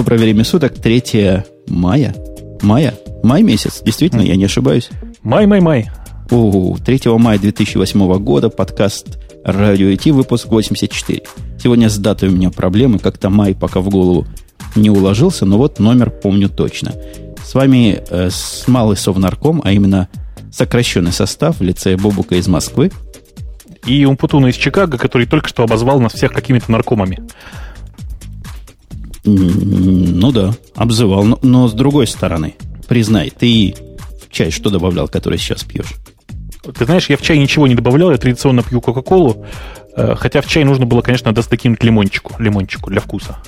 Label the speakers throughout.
Speaker 1: Доброе время суток, 3 мая. Мая? Май месяц, действительно, я не ошибаюсь.
Speaker 2: Май, май, май.
Speaker 1: О, 3 мая 2008 года, подкаст «Радио IT», выпуск 84. Сегодня с датой у меня проблемы, как-то май пока в голову не уложился, но вот номер помню точно. С вами э, с малый совнарком, а именно сокращенный состав в лице Бобука из Москвы.
Speaker 2: И Умпутуна из Чикаго, который только что обозвал нас всех какими-то наркомами.
Speaker 1: Ну да, обзывал. Но, но с другой стороны, признай, ты в чай что добавлял, который сейчас пьешь?
Speaker 2: Ты знаешь, я в чай ничего не добавлял, я традиционно пью Кока-Колу, э, хотя в чай нужно было, конечно, докинуть лимончику, лимончику для вкуса.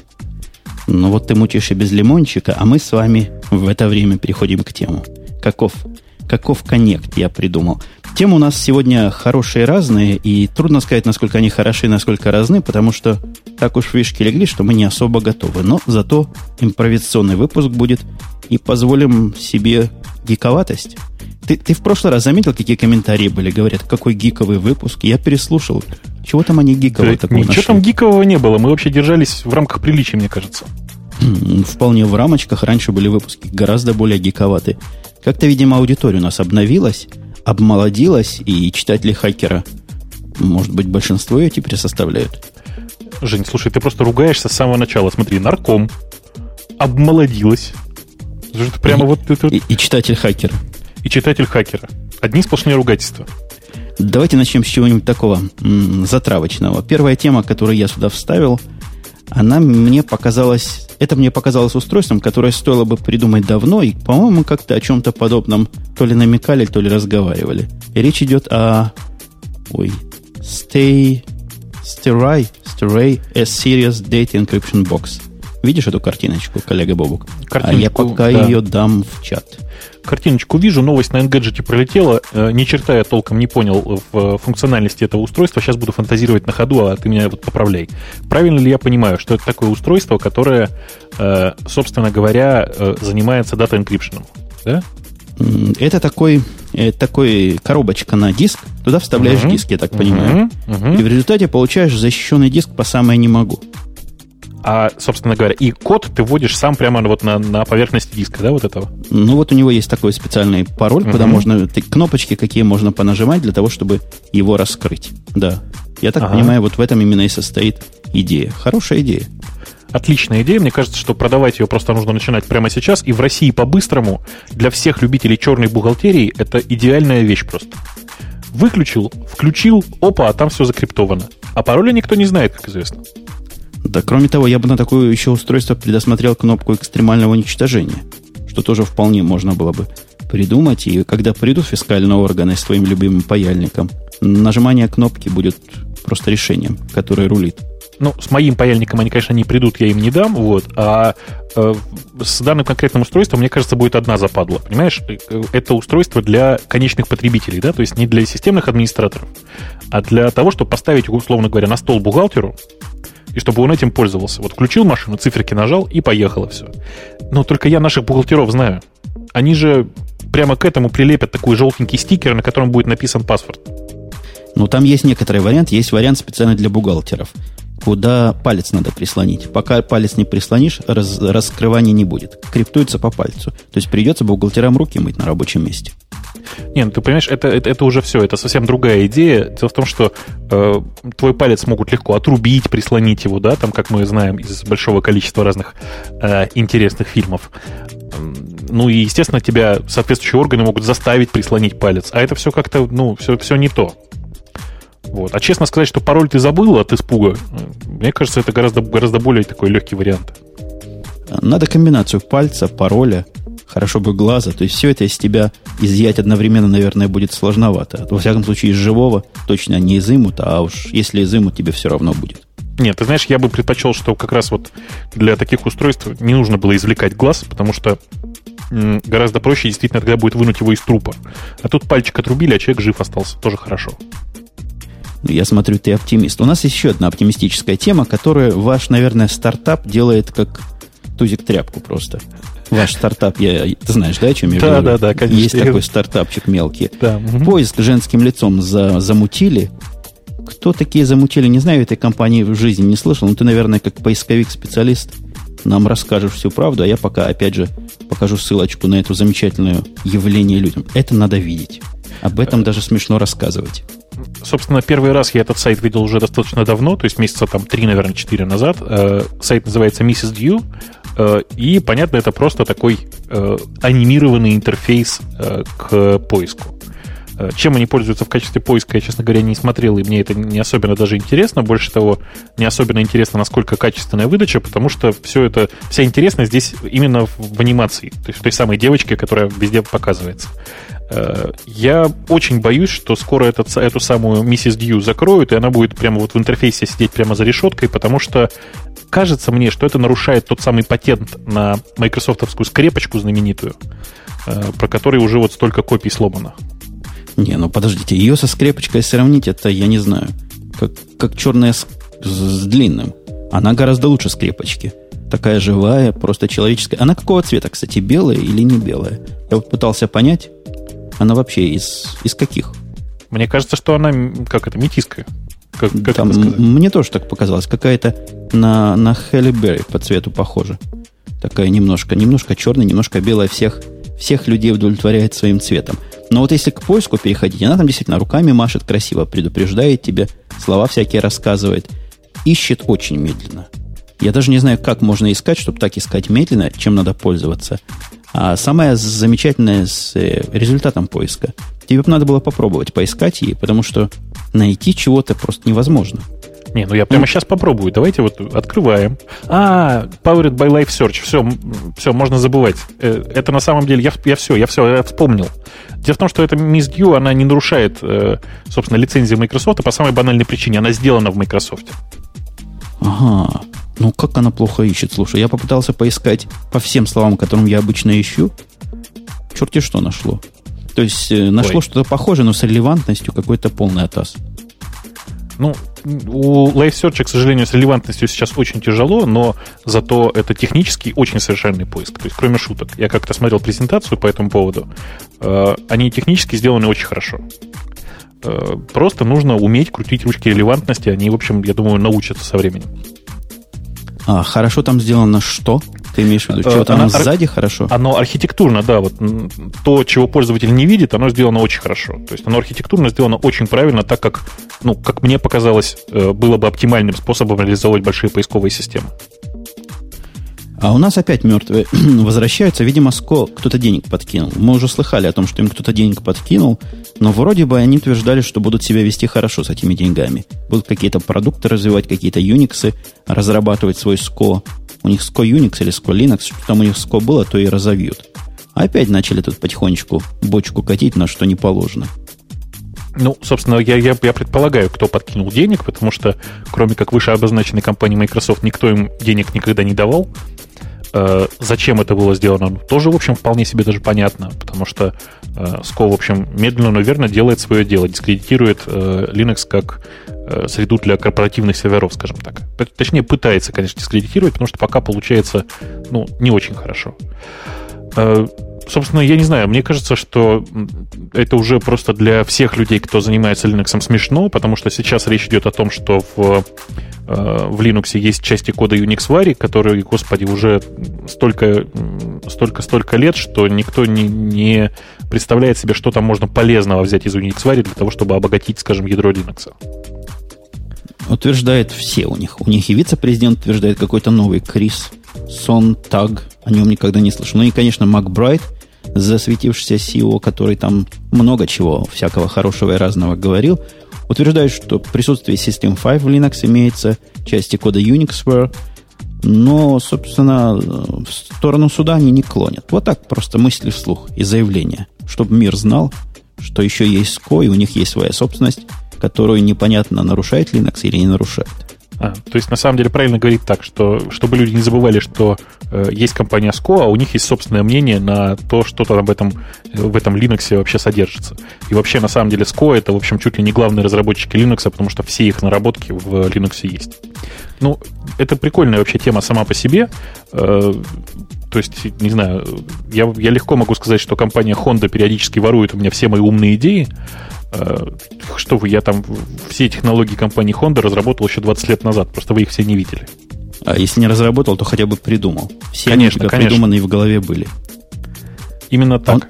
Speaker 1: Ну вот ты мутишь и без лимончика, а мы с вами в это время переходим к тему. Каков, каков коннект я придумал. Темы у нас сегодня хорошие разные, и трудно сказать, насколько они хороши насколько разны, потому что так уж фишки легли, что мы не особо готовы. Но зато импровизационный выпуск будет, и позволим себе гиковатость. Ты, ты в прошлый раз заметил, какие комментарии были? Говорят, какой гиковый выпуск. Я переслушал. Чего там они гиковые
Speaker 2: такого Ничего нашли? там гикового не было. Мы вообще держались в рамках приличия, мне кажется.
Speaker 1: Вполне в рамочках. Раньше были выпуски гораздо более гиковатые. Как-то, видимо, аудитория у нас обновилась, обмолодилась, и читатели хакера, может быть, большинство ее теперь составляют.
Speaker 2: Жень, слушай, ты просто ругаешься с самого начала. Смотри, нарком обмолодилась.
Speaker 1: Прямо и, вот это... И, и читатель хакера.
Speaker 2: И читатель хакера. Одни сплошные ругательства.
Speaker 1: Давайте начнем с чего-нибудь такого затравочного. Первая тема, которую я сюда вставил, она мне показалась... Это мне показалось устройством, которое стоило бы придумать давно, и, по-моему, как-то о чем-то подобном то ли намекали, то ли разговаривали. И речь идет о... Ой. Stay... Stray, Stray a Serious Data Encryption Box. Видишь эту картиночку, коллега Бобук? Картиночку, а я пока да. ее дам в чат
Speaker 2: картиночку вижу, новость на Engadget пролетела, э, ни черта я толком не понял в функциональности этого устройства, сейчас буду фантазировать на ходу, а ты меня вот поправляй. Правильно ли я понимаю, что это такое устройство, которое, э, собственно говоря, э, занимается дата энкрипшеном, да?
Speaker 1: Это такой, такой коробочка на диск, туда вставляешь uh-huh. диск, я так понимаю. Uh-huh. Uh-huh. И в результате получаешь защищенный диск по самое не могу.
Speaker 2: А, собственно говоря, и код ты вводишь сам прямо вот на, на поверхности диска, да, вот этого?
Speaker 1: Ну, вот у него есть такой специальный пароль, угу. куда можно, кнопочки какие можно понажимать для того, чтобы его раскрыть. Да. Я так ага. понимаю, вот в этом именно и состоит идея. Хорошая идея.
Speaker 2: Отличная идея. Мне кажется, что продавать ее просто нужно начинать прямо сейчас. И в России по-быстрому для всех любителей черной бухгалтерии это идеальная вещь просто. Выключил, включил, опа, а там все закриптовано. А пароля никто не знает, как известно.
Speaker 1: Да, кроме того, я бы на такое еще устройство предусмотрел кнопку экстремального уничтожения, что тоже вполне можно было бы придумать. И когда придут фискальные органы с твоим любимым паяльником, нажимание кнопки будет просто решением, которое рулит.
Speaker 2: Ну, с моим паяльником они, конечно, не придут, я им не дам, вот, а э, с данным конкретным устройством, мне кажется, будет одна западла. Понимаешь, э, это устройство для конечных потребителей, да, то есть не для системных администраторов, а для того, чтобы поставить, условно говоря, на стол бухгалтеру, и чтобы он этим пользовался. Вот включил машину, циферки нажал, и поехало все. Но только я наших бухгалтеров знаю. Они же прямо к этому прилепят такой желтенький стикер, на котором будет написан паспорт.
Speaker 1: Ну, там есть некоторый вариант. Есть вариант специально для бухгалтеров, куда палец надо прислонить. Пока палец не прислонишь, раз, раскрывания не будет. Криптуется по пальцу. То есть придется бухгалтерам руки мыть на рабочем месте.
Speaker 2: Не, ну ты понимаешь, это, это, это уже все, это совсем другая идея. Дело в том, что э, твой палец могут легко отрубить, прислонить его, да, там, как мы знаем из большого количества разных э, интересных фильмов. Ну и, естественно, тебя соответствующие органы могут заставить прислонить палец. А это все как-то, ну, все, все не то. Вот. А честно сказать, что пароль ты забыл от испуга, мне кажется, это гораздо, гораздо более такой легкий вариант.
Speaker 1: Надо комбинацию пальца, пароля хорошо бы глаза. То есть все это из тебя изъять одновременно, наверное, будет сложновато. Во всяком случае, из живого точно не изымут, а уж если изымут, тебе все равно будет.
Speaker 2: Нет, ты знаешь, я бы предпочел, что как раз вот для таких устройств не нужно было извлекать глаз, потому что гораздо проще действительно тогда будет вынуть его из трупа. А тут пальчик отрубили, а человек жив остался. Тоже хорошо.
Speaker 1: Я смотрю, ты оптимист. У нас еще одна оптимистическая тема, которую ваш, наверное, стартап делает как тузик тряпку просто. Ваш стартап, я, ты знаешь, да, о чем я
Speaker 2: да, говорю? Да, да, конечно.
Speaker 1: Есть такой стартапчик мелкий. Да. Поиск женским лицом за, замутили. Кто такие замутили, не знаю, этой компании в жизни не слышал, но ты, наверное, как поисковик-специалист нам расскажешь всю правду, а я пока, опять же, покажу ссылочку на это замечательное явление людям. Это надо видеть. Об этом даже смешно рассказывать.
Speaker 2: Собственно, первый раз я этот сайт видел уже достаточно давно, то есть месяца там три, наверное, четыре назад. Э, сайт называется Mrs. Dew, э, и, понятно, это просто такой э, анимированный интерфейс к поиску. Чем они пользуются в качестве поиска, я, честно говоря, не смотрел, и мне это не особенно даже интересно. Больше того, не особенно интересно, насколько качественная выдача, потому что все это, вся интересность здесь именно в анимации, то есть в той самой девочке, которая везде показывается. Э, я очень боюсь, что скоро этот, эту самую миссис Дью закроют, и она будет прямо вот в интерфейсе сидеть прямо за решеткой, потому что кажется мне, что это нарушает тот самый патент на майкрософтовскую скрепочку знаменитую, э, про который уже вот столько копий сломано.
Speaker 1: Не, ну подождите, ее со скрепочкой сравнить, это я не знаю. Как, как черная с, с длинным. Она гораздо лучше скрепочки. Такая живая, просто человеческая. Она какого цвета, кстати, белая или не белая? Я вот пытался понять. Она вообще из, из каких?
Speaker 2: Мне кажется, что она, как это, метиская.
Speaker 1: Как, как Там, мне тоже так показалось. Какая-то на, на Хэлли Берри по цвету похожа. Такая немножко, немножко черная, немножко белая. Всех, всех людей удовлетворяет своим цветом. Но вот если к поиску переходить, она там действительно руками машет красиво, предупреждает тебе, слова всякие рассказывает. Ищет очень медленно. Я даже не знаю, как можно искать, чтобы так искать медленно, чем надо пользоваться. А самое замечательное с э, результатом поиска. Тебе бы надо было попробовать поискать ей, потому что найти чего-то просто невозможно.
Speaker 2: Не, ну я прямо ну, сейчас попробую. Давайте вот открываем. А, Powered by Life Search. Все, все, можно забывать. Э, это на самом деле, я, я все, я все, я вспомнил. Дело в том, что эта Miss View, она не нарушает, э, собственно, лицензии Microsoft по самой банальной причине. Она сделана в Microsoft.
Speaker 1: Ага. Ну, как она плохо ищет? Слушай, я попытался поискать по всем словам, которым я обычно ищу. Черти что нашло. То есть э, нашло что-то похожее, но с релевантностью какой-то полный атас.
Speaker 2: Ну, у LiveSearch, к сожалению, с релевантностью сейчас очень тяжело, но зато это технически очень совершенный поиск. То есть, кроме шуток, я как-то смотрел презентацию по этому поводу. Э, они технически сделаны очень хорошо. Э, просто нужно уметь крутить ручки релевантности. Они, в общем, я думаю, научатся со временем.
Speaker 1: А, хорошо там сделано что? Ты имеешь в виду, что там сзади хорошо?
Speaker 2: Оно архитектурно, да, вот то, чего пользователь не видит, оно сделано очень хорошо. То есть оно архитектурно сделано очень правильно, так как, ну, как мне показалось, э, было бы оптимальным способом реализовать большие поисковые системы.
Speaker 1: А у нас опять мертвые возвращаются. Видимо, СКО кто-то денег подкинул. Мы уже слыхали о том, что им кто-то денег подкинул, но вроде бы они утверждали, что будут себя вести хорошо с этими деньгами. Будут какие-то продукты развивать, какие-то Unix, разрабатывать свой СКО. У них СКО Unix или СКО Linux, что там у них СКО было, то и разовьют. Опять начали тут потихонечку бочку катить на что не положено.
Speaker 2: Ну, собственно, я, я, я предполагаю, кто подкинул денег, потому что, кроме как выше обозначенной компании Microsoft, никто им денег никогда не давал. Э, зачем это было сделано, ну, тоже, в общем, вполне себе даже понятно, потому что э, SCO, в общем, медленно, но верно делает свое дело, дискредитирует э, Linux как среду для корпоративных серверов, скажем так. Точнее, пытается, конечно, дискредитировать, потому что пока получается, ну, не очень хорошо. Собственно, я не знаю, мне кажется, что это уже просто для всех людей, кто занимается Linux, смешно, потому что сейчас речь идет о том, что в, э, в Linux есть части кода Unix-Vari, которые, господи, уже столько, столько, столько лет, что никто не, не представляет себе, что там можно полезного взять из Unix-Vari для того, чтобы обогатить, скажем, ядро Linux.
Speaker 1: Утверждает все у них. У них и вице-президент утверждает какой-то новый Крис Сон Таг. О нем никогда не слышал. Ну и, конечно, Макбрайт – засветившийся CEO, который там много чего всякого хорошего и разного говорил, утверждает, что присутствие System 5 в Linux имеется, части кода Unixware, но, собственно, в сторону суда они не клонят. Вот так просто мысли вслух и заявления, чтобы мир знал, что еще есть SCO, и у них есть своя собственность, которую непонятно, нарушает Linux или не нарушает.
Speaker 2: А, то есть, на самом деле, правильно говорить так, что чтобы люди не забывали, что э, есть компания SCO, а у них есть собственное мнение на то, что там в этом, в этом Linux вообще содержится. И вообще, на самом деле, SCO это, в общем, чуть ли не главные разработчики Linux, потому что все их наработки в Linux есть. Ну, это прикольная вообще тема сама по себе. Э, то есть, не знаю, я, я легко могу сказать, что компания Honda периодически ворует у меня все мои умные идеи, Э, что вы, я там все технологии компании Honda разработал еще 20 лет назад, просто вы их все не видели.
Speaker 1: А если не разработал, то хотя бы придумал. Все
Speaker 2: конечно,
Speaker 1: они у тебя
Speaker 2: конечно.
Speaker 1: придуманные в голове были.
Speaker 2: Именно так.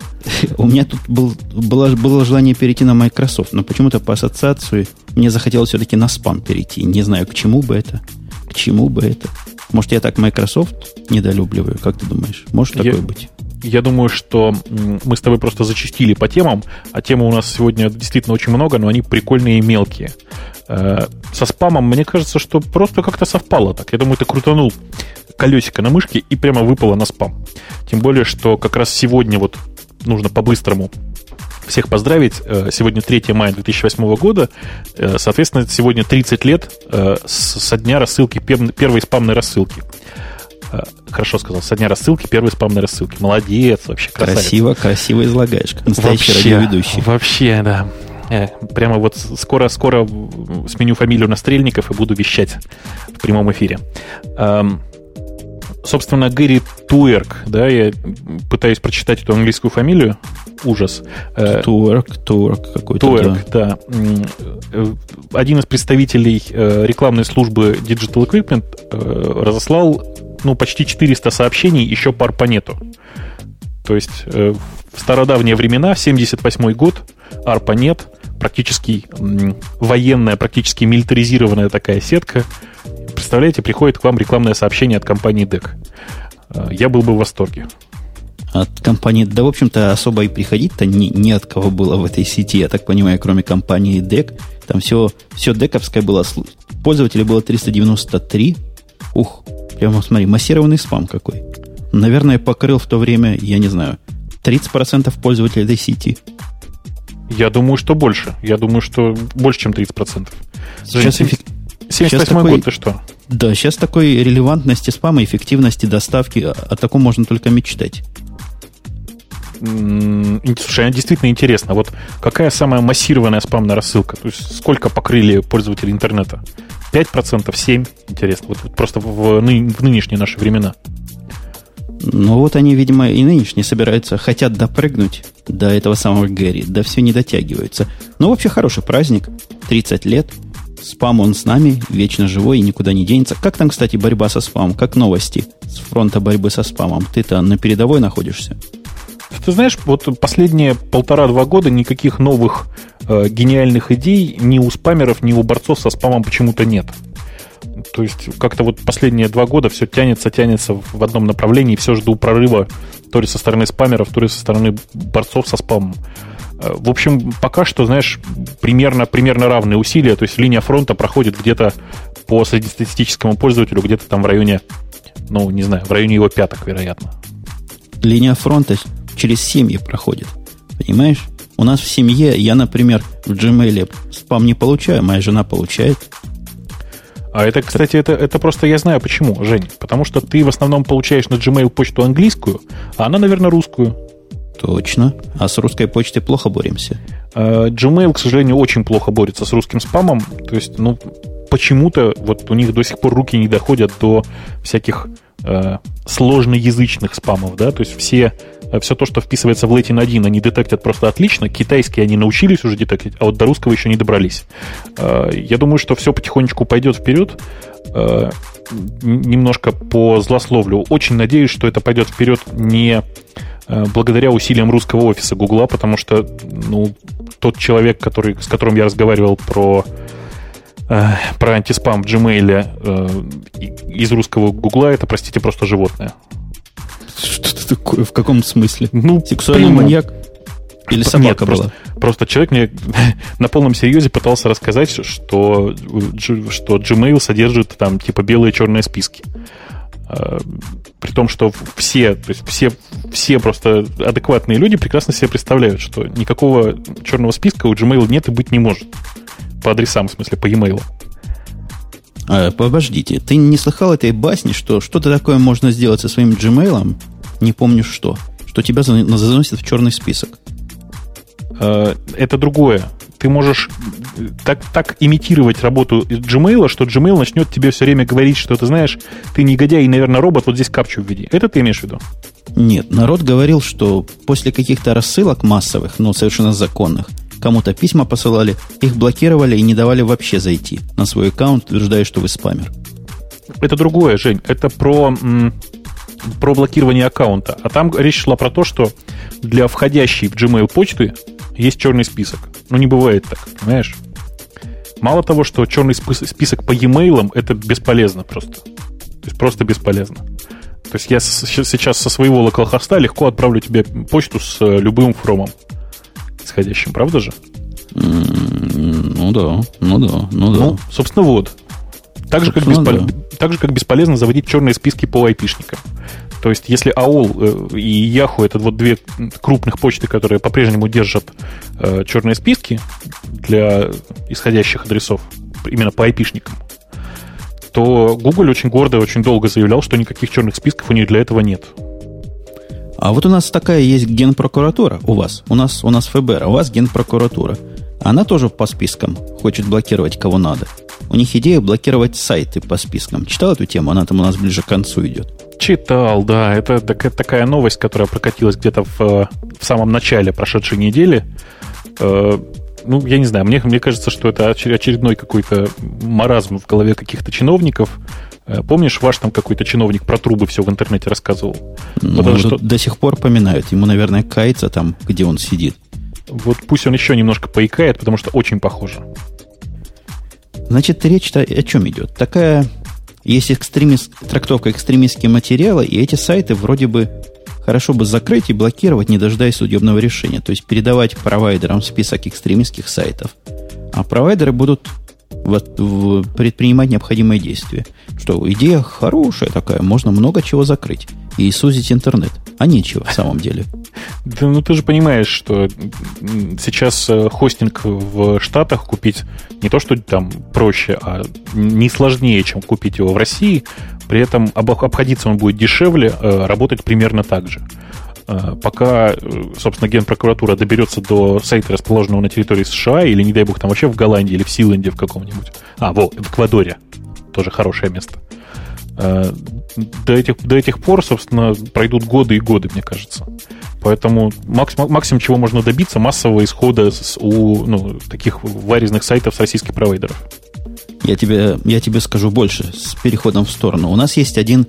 Speaker 1: Он, у меня тут был, было, было желание перейти на Microsoft, но почему-то по ассоциации мне захотелось все-таки на спам перейти. Не знаю, к чему бы это. К чему бы это. Может, я так Microsoft недолюбливаю? Как ты думаешь? Может такое
Speaker 2: Я-
Speaker 1: быть?
Speaker 2: Я думаю, что мы с тобой просто зачистили по темам, а темы у нас сегодня действительно очень много, но они прикольные и мелкие. Э, Со спамом, мне кажется, что просто как-то совпало так. Я думаю, ты крутанул колесико на мышке и прямо выпало на спам. Тем более, что как раз сегодня вот нужно по-быстрому всех поздравить. Э, Сегодня 3 мая 2008 года. Э, Соответственно, сегодня 30 лет э, с- со дня рассылки, пер- первой спамной рассылки. Хорошо сказал, со дня рассылки, первой спамной рассылки. Молодец, вообще красавец.
Speaker 1: Красиво, красиво излагаешь, как настоящий радиоведущий.
Speaker 2: Вообще, да. Прямо вот скоро-скоро сменю фамилию на Стрельников и буду вещать в прямом эфире. Собственно, Гэри Туэрк, да, я пытаюсь прочитать эту английскую фамилию. Ужас. Э,
Speaker 1: Туэрк, туэрк какой-то.
Speaker 2: Туэрк, да. М, э, Один из представителей э, рекламной службы Digital Equipment разослал ну, почти 400 сообщений еще по ARPANET. То есть в стародавние времена, 78 год, ARPANET, практически военная, практически милитаризированная такая сетка. Представляете, приходит к вам рекламное сообщение от компании DEC. Э, Я был бы в восторге.
Speaker 1: От компании, да, в общем-то, особо и приходить-то не, не от кого было в этой сети, я так понимаю, кроме компании DEC. Там все, все дековское было. Пользователей было 393. Ух, прямо смотри, массированный спам какой. Наверное, покрыл в то время, я не знаю, 30% пользователей этой сети.
Speaker 2: Я думаю, что больше. Я думаю, что больше, чем 30%.
Speaker 1: Сейчас,
Speaker 2: Жень, 78
Speaker 1: такой-
Speaker 2: год, ты что?
Speaker 1: Да, сейчас такой релевантности спама, эффективности доставки, о, о таком можно только мечтать.
Speaker 2: Слушай, а действительно интересно. Вот какая самая массированная спамная рассылка? То есть сколько покрыли пользователи интернета? 5%, 7%? Интересно. Вот, вот просто в, ны- в нынешние наши времена.
Speaker 1: Ну вот они, видимо, и нынешние собираются, хотят допрыгнуть до этого самого Гэри, да все не дотягиваются. Ну, вообще хороший праздник, 30 лет, спам он с нами, вечно живой и никуда не денется. Как там, кстати, борьба со спамом? Как новости с фронта борьбы со спамом? Ты-то на передовой находишься?
Speaker 2: Ты знаешь, вот последние полтора-два года никаких новых э, гениальных идей ни у спамеров, ни у борцов со спамом почему-то нет. То есть как-то вот последние два года все тянется, тянется в одном направлении, все жду прорыва то ли со стороны спамеров, то ли со стороны борцов со спамом. Э, В общем, пока что, знаешь, примерно, примерно равные усилия, то есть линия фронта проходит где-то по среднестатистическому пользователю, где-то там в районе, ну, не знаю, в районе его пяток, вероятно.
Speaker 1: Линия фронта через семьи проходит. Понимаешь? У нас в семье, я, например, в Gmail спам не получаю, моя жена получает.
Speaker 2: А это, кстати, это, это просто я знаю почему, Жень. Потому что ты в основном получаешь на Gmail почту английскую, а она, наверное, русскую.
Speaker 1: Точно. А с русской почтой плохо боремся.
Speaker 2: Э, Gmail, к сожалению, очень плохо борется с русским спамом. То есть, ну, почему-то вот у них до сих пор руки не доходят до всяких э, сложноязычных спамов, да, то есть все, э, все то, что вписывается в Latin 1, они детектят просто отлично, китайские они научились уже детектить, а вот до русского еще не добрались. Э, я думаю, что все потихонечку пойдет вперед, Э, немножко по злословлю. Очень надеюсь, что это пойдет вперед не благодаря усилиям русского офиса Гугла, потому что, ну, тот человек, который, с которым я разговаривал про э, про антиспам в Gmail э, из русского Гугла, это, простите, просто животное.
Speaker 1: Что это такое? В каком смысле?
Speaker 2: Ну,
Speaker 1: Сексуальный
Speaker 2: прямо.
Speaker 1: маньяк? Или
Speaker 2: Нет,
Speaker 1: собака
Speaker 2: просто,
Speaker 1: была?
Speaker 2: просто человек мне на полном серьезе пытался рассказать, что, что Gmail содержит там типа белые и черные списки. А, При том, что все, то есть все, все просто адекватные люди прекрасно себе представляют, что никакого черного списка у Gmail нет и быть не может. По адресам, в смысле, по e-mail.
Speaker 1: А, подождите, ты не слыхал этой басни, что что-то такое можно сделать со своим Gmail, не помню что, что тебя за- заносит в черный список?
Speaker 2: Э, это другое. Ты можешь э, так, так имитировать работу Gmail, что Gmail начнет тебе все время говорить, что ты знаешь, ты негодяй и, наверное, робот, вот здесь капчу введи. Это ты имеешь в виду?
Speaker 1: Нет, народ говорил, что после каких-то рассылок массовых, но совершенно законных, кому-то письма посылали, их блокировали и не давали вообще зайти на свой аккаунт, утверждая, что вы спамер.
Speaker 2: это другое, Жень. Это про, про блокирование аккаунта. А там речь шла про то, что для входящей в Gmail почты есть черный список. Ну, не бывает так, понимаешь? Мало того, что черный список по e-mail это бесполезно просто. То есть просто бесполезно. То есть я сейчас со своего локалхоста легко отправлю тебе почту с э, любым фромом исходящим, правда же?
Speaker 1: Ну да, ну да, ну да. Ну,
Speaker 2: собственно, вот. Так же, как беспол... да. так же, как бесполезно заводить черные списки по айпишникам. То есть, если AOL э, и Yahoo это вот две крупных почты, которые по-прежнему держат э, черные списки для исходящих адресов, именно по айпишникам, то Google очень гордо и очень долго заявлял, что никаких черных списков у них для этого нет.
Speaker 1: А вот у нас такая есть генпрокуратура у вас. У нас, у нас ФБР, а у вас генпрокуратура. Она тоже по спискам хочет блокировать кого надо. У них идея блокировать сайты по спискам. Читал эту тему? Она там у нас ближе к концу идет.
Speaker 2: Читал, да. Это такая новость, которая прокатилась где-то в, в самом начале прошедшей недели. Э, ну, я не знаю, мне, мне кажется, что это очередной какой-то маразм в голове каких-то чиновников. Э, помнишь, ваш там какой-то чиновник про трубы все в интернете рассказывал?
Speaker 1: Ну, Потому что... До сих пор поминают. Ему, наверное, кается там, где он сидит.
Speaker 2: Вот пусть он еще немножко поикает, потому что очень похоже.
Speaker 1: Значит, речь-то о чем идет? Такая есть экстремист, трактовка экстремистские материалы, и эти сайты вроде бы хорошо бы закрыть и блокировать, не дожидаясь судебного решения. То есть передавать провайдерам список экстремистских сайтов. А провайдеры будут вот, в, предпринимать необходимые действия. Что, идея хорошая такая, можно много чего закрыть и сузить интернет. А нечего в самом деле.
Speaker 2: Да, ну ты же понимаешь, что сейчас э, хостинг в Штатах купить не то, что там проще, а не сложнее, чем купить его в России. При этом обходиться он будет дешевле, э, работать примерно так же. Э, пока, собственно, генпрокуратура доберется до сайта, расположенного на территории США, или, не дай бог, там вообще в Голландии или в Силенде в каком-нибудь. А, во, в Эквадоре. Тоже хорошее место. Э, до этих, до этих пор, собственно, пройдут годы и годы, мне кажется. Поэтому максимум, максимум чего можно добиться, массового исхода с, у ну, таких варезных сайтов с российских провайдеров.
Speaker 1: Я тебе, я тебе скажу больше с переходом в сторону. У нас есть один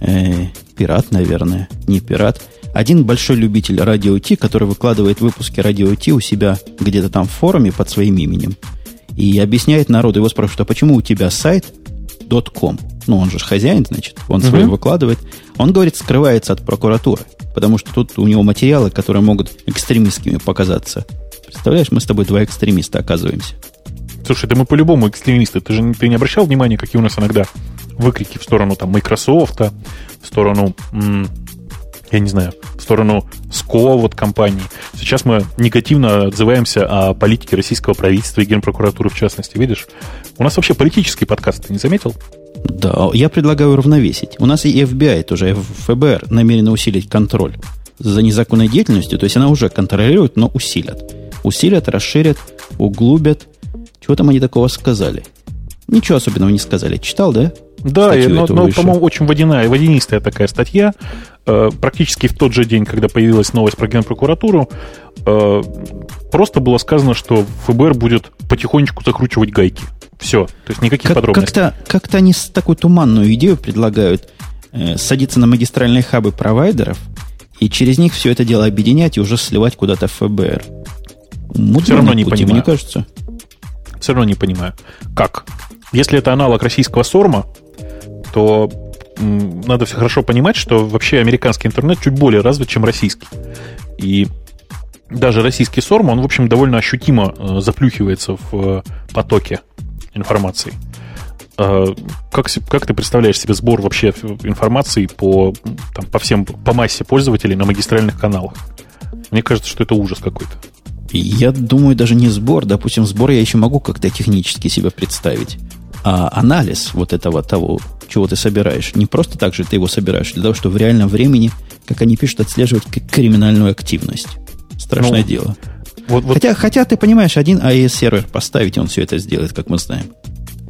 Speaker 1: э, пират, наверное, не пират, один большой любитель радио Ти, который выкладывает выпуски радио Ти у себя где-то там в форуме под своим именем. И объясняет народу, его спрашивают, а почему у тебя сайт .com? Ну, он же хозяин, значит, он угу. свой выкладывает. Он, говорит, скрывается от прокуратуры, потому что тут у него материалы, которые могут экстремистскими показаться. Представляешь, мы с тобой два экстремиста оказываемся.
Speaker 2: Слушай, да мы по-любому экстремисты. Ты же ты не обращал внимания, какие у нас иногда выкрики в сторону там Microsoft, в сторону, я не знаю, в сторону СКО вот компании. Сейчас мы негативно отзываемся о политике российского правительства и генпрокуратуры в частности. Видишь? У нас вообще политический подкаст, ты не заметил?
Speaker 1: Да, я предлагаю равновесить. У нас и FBI тоже, ФБР намерены усилить контроль за незаконной деятельностью, то есть она уже контролирует, но усилят. Усилят, расширят, углубят. Чего там они такого сказали? Ничего особенного не сказали. Читал, да?
Speaker 2: Да, но, но по-моему, очень водяная, водянистая такая статья. Э, практически в тот же день, когда появилась новость про генпрокуратуру, э, просто было сказано, что ФБР будет потихонечку закручивать гайки. Все, то есть никаких как, подробностей.
Speaker 1: Как-то, как-то они такую туманную идею предлагают э, садиться на магистральные хабы провайдеров и через них все это дело объединять и уже сливать куда-то в ФБР.
Speaker 2: Мудрый все равно не пути, понимаю. Мне кажется. Все равно не понимаю. Как? Если это аналог российского сорма, то надо все хорошо понимать, что вообще американский интернет чуть более развит, чем российский. И даже российский сорм, он, в общем, довольно ощутимо э, заплюхивается в э, потоке информации. Э, как, как ты представляешь себе сбор вообще информации по, там, по всем, по массе пользователей на магистральных каналах? Мне кажется, что это ужас какой-то.
Speaker 1: Я думаю, даже не сбор. Допустим, сбор я еще могу как-то технически себе представить. А анализ вот этого того, чего ты собираешь, не просто так же ты его собираешь, для того, чтобы в реальном времени, как они пишут, отслеживать криминальную активность. Страшное ну, дело. Вот, вот. Хотя, хотя, ты понимаешь, один AES-сервер поставить, он все это сделает, как мы знаем.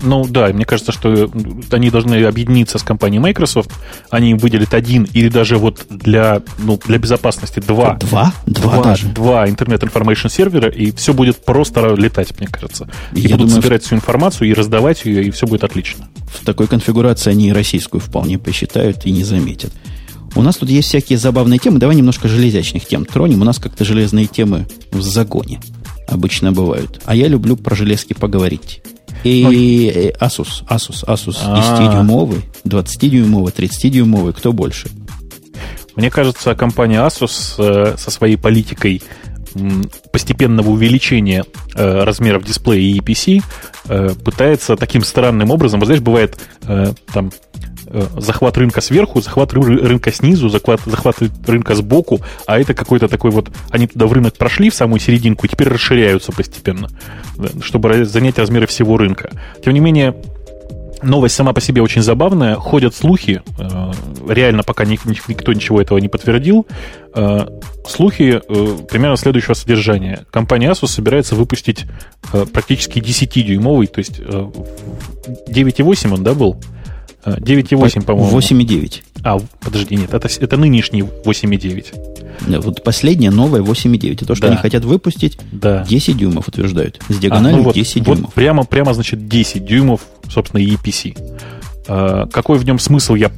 Speaker 2: Ну да, мне кажется, что они должны объединиться с компанией Microsoft. Они им выделят один или даже вот для, ну, для безопасности два.
Speaker 1: Два?
Speaker 2: Два, два даже? Два Internet Information сервера, и все будет просто летать, мне кажется. И Я будут думаю, собирать всю информацию и раздавать ее, и все будет отлично.
Speaker 1: в такой конфигурации они и российскую вполне посчитают и не заметят. У нас тут есть всякие забавные темы. Давай немножко железячных тем тронем. У нас как-то железные темы в загоне обычно бывают. А я люблю про железки поговорить. И Ой. Asus, Asus, Asus 10-дюймовый, 20-дюймовый, 30-дюймовый, кто больше?
Speaker 2: Мне кажется, компания Asus э, со своей политикой постепенного увеличения э, размеров дисплея и EPC э, пытается таким странным образом, вот знаешь, бывает там захват рынка сверху, захват рынка снизу, захват, захват рынка сбоку, а это какой-то такой вот... Они туда в рынок прошли, в самую серединку, и теперь расширяются постепенно, чтобы занять размеры всего рынка. Тем не менее, новость сама по себе очень забавная. Ходят слухи, э, реально пока никто ничего этого не подтвердил. Э, слухи э, примерно следующего содержания. Компания Asus собирается выпустить практически 10-дюймовый, то есть 9,8 он, да, был? 9,8, по-моему.
Speaker 1: 8,9.
Speaker 2: А, подожди, нет, это, это нынешний 8,9.
Speaker 1: Вот последнее новое 8,9. Это то, что да. они хотят выпустить, да. 10 дюймов утверждают. С диагональю а, ну вот, 10 дюймов. Вот
Speaker 2: прямо, прямо, значит, 10 дюймов, собственно, EPC. А, какой в нем смысл, я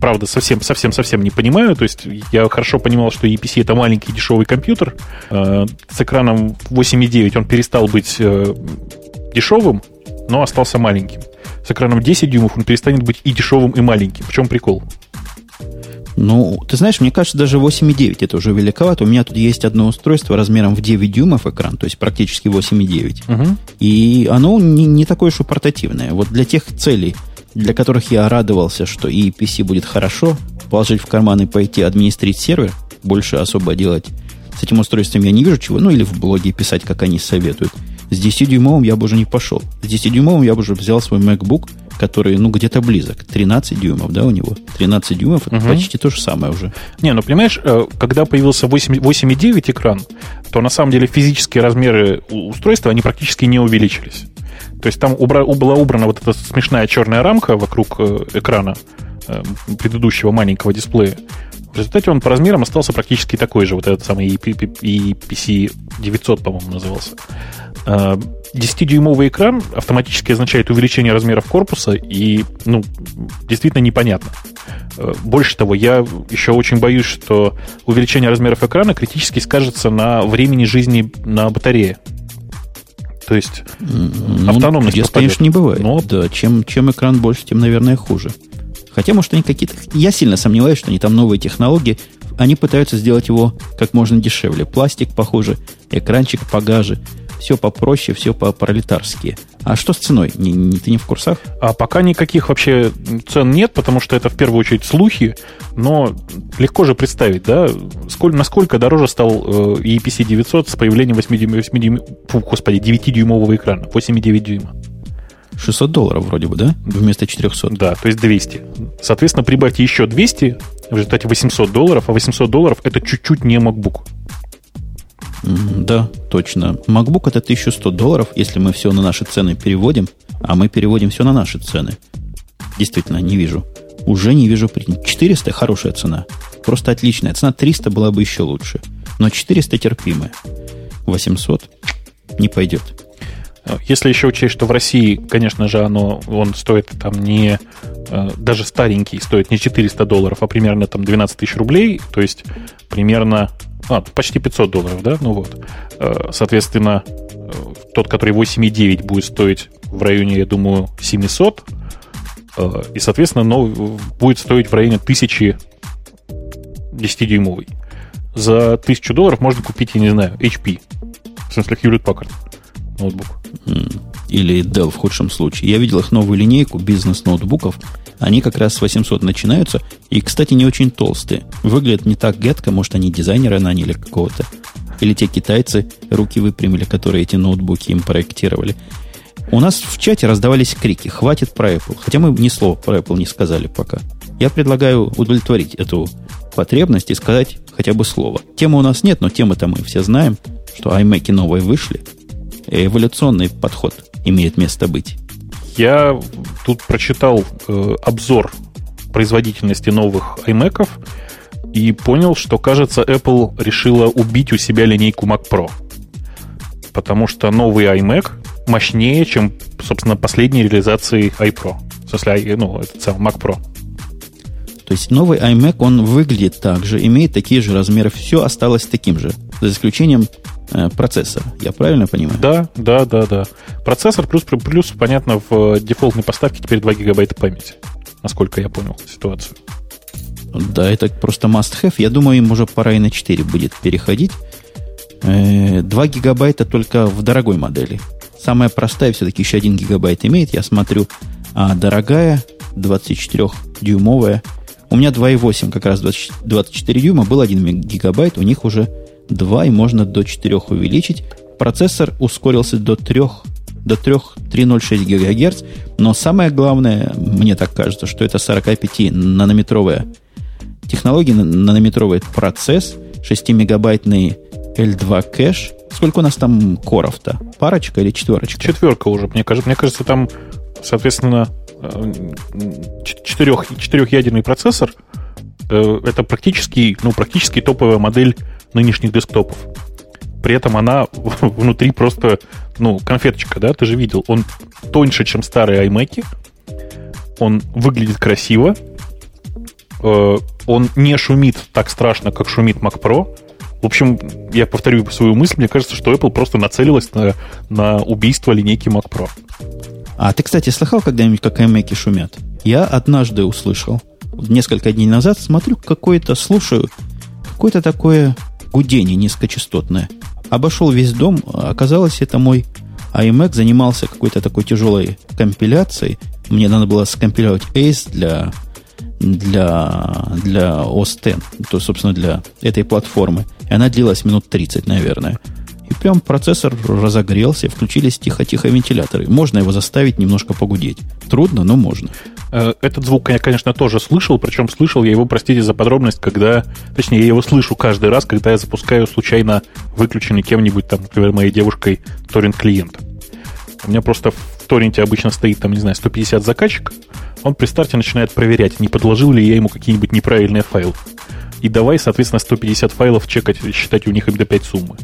Speaker 2: правда, совсем, совсем, совсем не понимаю. То есть я хорошо понимал, что EPC это маленький дешевый компьютер. Э, с экраном 8,9 он перестал быть э, дешевым, но остался маленьким. С экраном 10 дюймов он перестанет быть и дешевым, и маленьким. В чем прикол?
Speaker 1: Ну, ты знаешь, мне кажется, даже 8,9 это уже великовато. У меня тут есть одно устройство размером в 9 дюймов экран, то есть практически 8,9. Угу. И оно не, не такое уж и портативное. Вот для тех целей, для которых я радовался, что и PC будет хорошо, положить в карман и пойти администрить сервер, больше особо делать с этим устройством я не вижу чего, ну или в блоге писать, как они советуют. С 10-дюймовым я бы уже не пошел. С 10-дюймовым я бы уже взял свой MacBook, который, ну, где-то близок. 13 дюймов, да, у него? 13 дюймов, это угу. почти то же самое уже.
Speaker 2: Не, ну, понимаешь, э, когда появился 8,9 экран, то на самом деле физические размеры устройства, они практически не увеличились. То есть там убра, была убрана вот эта смешная черная рамка вокруг э, экрана э, предыдущего маленького дисплея. В результате он по размерам остался практически такой же. Вот этот самый EPC 900, по-моему, назывался. 10-дюймовый экран автоматически означает увеличение размеров корпуса, и, ну, действительно непонятно. Э, больше того, я еще очень боюсь, что увеличение размеров экрана критически скажется на времени жизни на батарее. То есть ну, автономность
Speaker 1: Здесь, конечно, не бывает. Но... Да, чем, чем экран больше, тем, наверное, хуже. Хотя, может, они какие-то... Я сильно сомневаюсь, что они там новые технологии. Они пытаются сделать его как можно дешевле. Пластик похуже, экранчик погаже все попроще, все по-пролетарски. А что с ценой? Не, не, ты не в курсах?
Speaker 2: А пока никаких вообще цен нет, потому что это в первую очередь слухи, но легко же представить, да, сколь, насколько дороже стал э, EPC 900 с появлением 8 дюйм, 8 дюйм, фу, господи, 9-дюймового экрана, 8,9 дюйма.
Speaker 1: 600 долларов вроде бы, да? Вместо 400.
Speaker 2: Да, то есть 200. Соответственно, прибавьте еще 200, в результате 800 долларов, а 800 долларов это чуть-чуть не MacBook.
Speaker 1: Да, точно. MacBook это 1100 долларов, если мы все на наши цены переводим, а мы переводим все на наши цены. Действительно, не вижу. Уже не вижу. 400 хорошая цена. Просто отличная. Цена 300 была бы еще лучше. Но 400 терпимая. 800 не пойдет.
Speaker 2: Если еще учесть, что в России, конечно же, оно, он стоит там не, э, даже старенький, стоит не 400 долларов, а примерно там 12 тысяч рублей, то есть примерно а, почти 500 долларов, да? Ну вот. Э, соответственно, э, тот, который 8,9 будет стоить в районе, я думаю, 700. Э, и, соответственно, новый будет стоить в районе 1000 10-дюймовый. За 1000 долларов можно купить, я не знаю, HP. В смысле, Hewlett Packard ноутбук.
Speaker 1: Или Dell в худшем случае. Я видел их новую линейку бизнес-ноутбуков они как раз с 800 начинаются. И, кстати, не очень толстые. Выглядят не так гетко. Может, они дизайнера наняли какого-то. Или те китайцы руки выпрямили, которые эти ноутбуки им проектировали. У нас в чате раздавались крики «Хватит про Apple». Хотя мы ни слова про Apple не сказали пока. Я предлагаю удовлетворить эту потребность и сказать хотя бы слово. Темы у нас нет, но темы-то мы все знаем, что iMac новые вышли. Эволюционный подход имеет место быть.
Speaker 2: Я тут прочитал э, обзор производительности новых iMac и понял, что, кажется, Apple решила убить у себя линейку Mac Pro. Потому что новый iMac мощнее, чем, собственно, последние реализации iPro В смысле, ну, этот самый Mac Pro.
Speaker 1: То есть новый iMac, он выглядит так же, имеет такие же размеры, все осталось таким же, за исключением э, процессора. Я правильно понимаю?
Speaker 2: Да, да, да, да. Процессор плюс, плюс понятно, в дефолтной поставке теперь 2 гигабайта памяти, насколько я понял ситуацию.
Speaker 1: Да, это просто must-have. Я думаю, им уже пора и на 4 будет переходить. 2 э, гигабайта только в дорогой модели. Самая простая все-таки еще 1 гигабайт имеет, я смотрю. А дорогая, 24-дюймовая, у меня 2,8 как раз 20, 24 дюйма, был 1 гигабайт, у них уже 2, и можно до 4 увеличить. Процессор ускорился до 3, до 3, 3,06 ГГц, но самое главное, мне так кажется, что это 45-нанометровая технология, нанометровый процесс, 6-мегабайтный L2 кэш. Сколько у нас там коров-то? Парочка или четверочка?
Speaker 2: Четверка уже, мне кажется. Мне кажется, там, соответственно, четырех, четырехъядерный процессор, э, это практически, ну, практически топовая модель нынешних десктопов. При этом она внутри просто, ну, конфеточка, да, ты же видел. Он тоньше, чем старые iMac. Он выглядит красиво. Э, он не шумит так страшно, как шумит Mac Pro. В общем, я повторю свою мысль, мне кажется, что Apple просто нацелилась на, на убийство линейки Mac Pro.
Speaker 1: А ты, кстати, слыхал когда-нибудь, как iMac шумят? Я однажды услышал. Несколько дней назад смотрю, какое-то, слушаю, какое-то такое гудение низкочастотное. Обошел весь дом, оказалось, это мой iMac занимался какой-то такой тяжелой компиляцией. Мне надо было скомпилировать ACE для, для, для OS X, то, собственно, для этой платформы. И она длилась минут 30, наверное. И прям процессор разогрелся, включились тихо-тихо вентиляторы. Можно его заставить немножко погудеть. Трудно, но можно.
Speaker 2: Э, этот звук я, конечно, тоже слышал, причем слышал я его, простите за подробность, когда, точнее, я его слышу каждый раз, когда я запускаю случайно выключенный кем-нибудь, там, например, моей девушкой торрент-клиент. У меня просто в торренте обычно стоит, там, не знаю, 150 заказчиков, он при старте начинает проверять, не подложил ли я ему какие-нибудь неправильные файлы. И давай, соответственно, 150 файлов чекать, считать у них им до 5 суммы.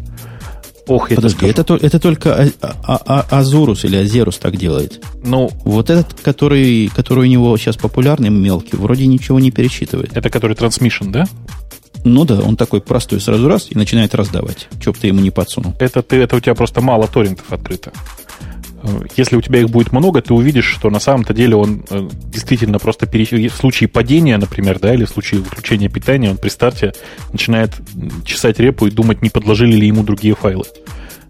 Speaker 1: Ох, я Подожди, это, это только а, а, а, Азурус или Азерус так делает. Ну, вот этот, который, который у него сейчас популярный, мелкий, вроде ничего не пересчитывает.
Speaker 2: Это который трансмишн, да?
Speaker 1: Ну да, он такой простой сразу раз и начинает раздавать. Че бы ты ему не подсунул.
Speaker 2: Это, ты, это у тебя просто мало торрентов открыто. Если у тебя их будет много, ты увидишь, что на самом-то деле он э, действительно просто пере... в случае падения, например, да, или в случае выключения питания, он при старте начинает чесать репу и думать, не подложили ли ему другие файлы.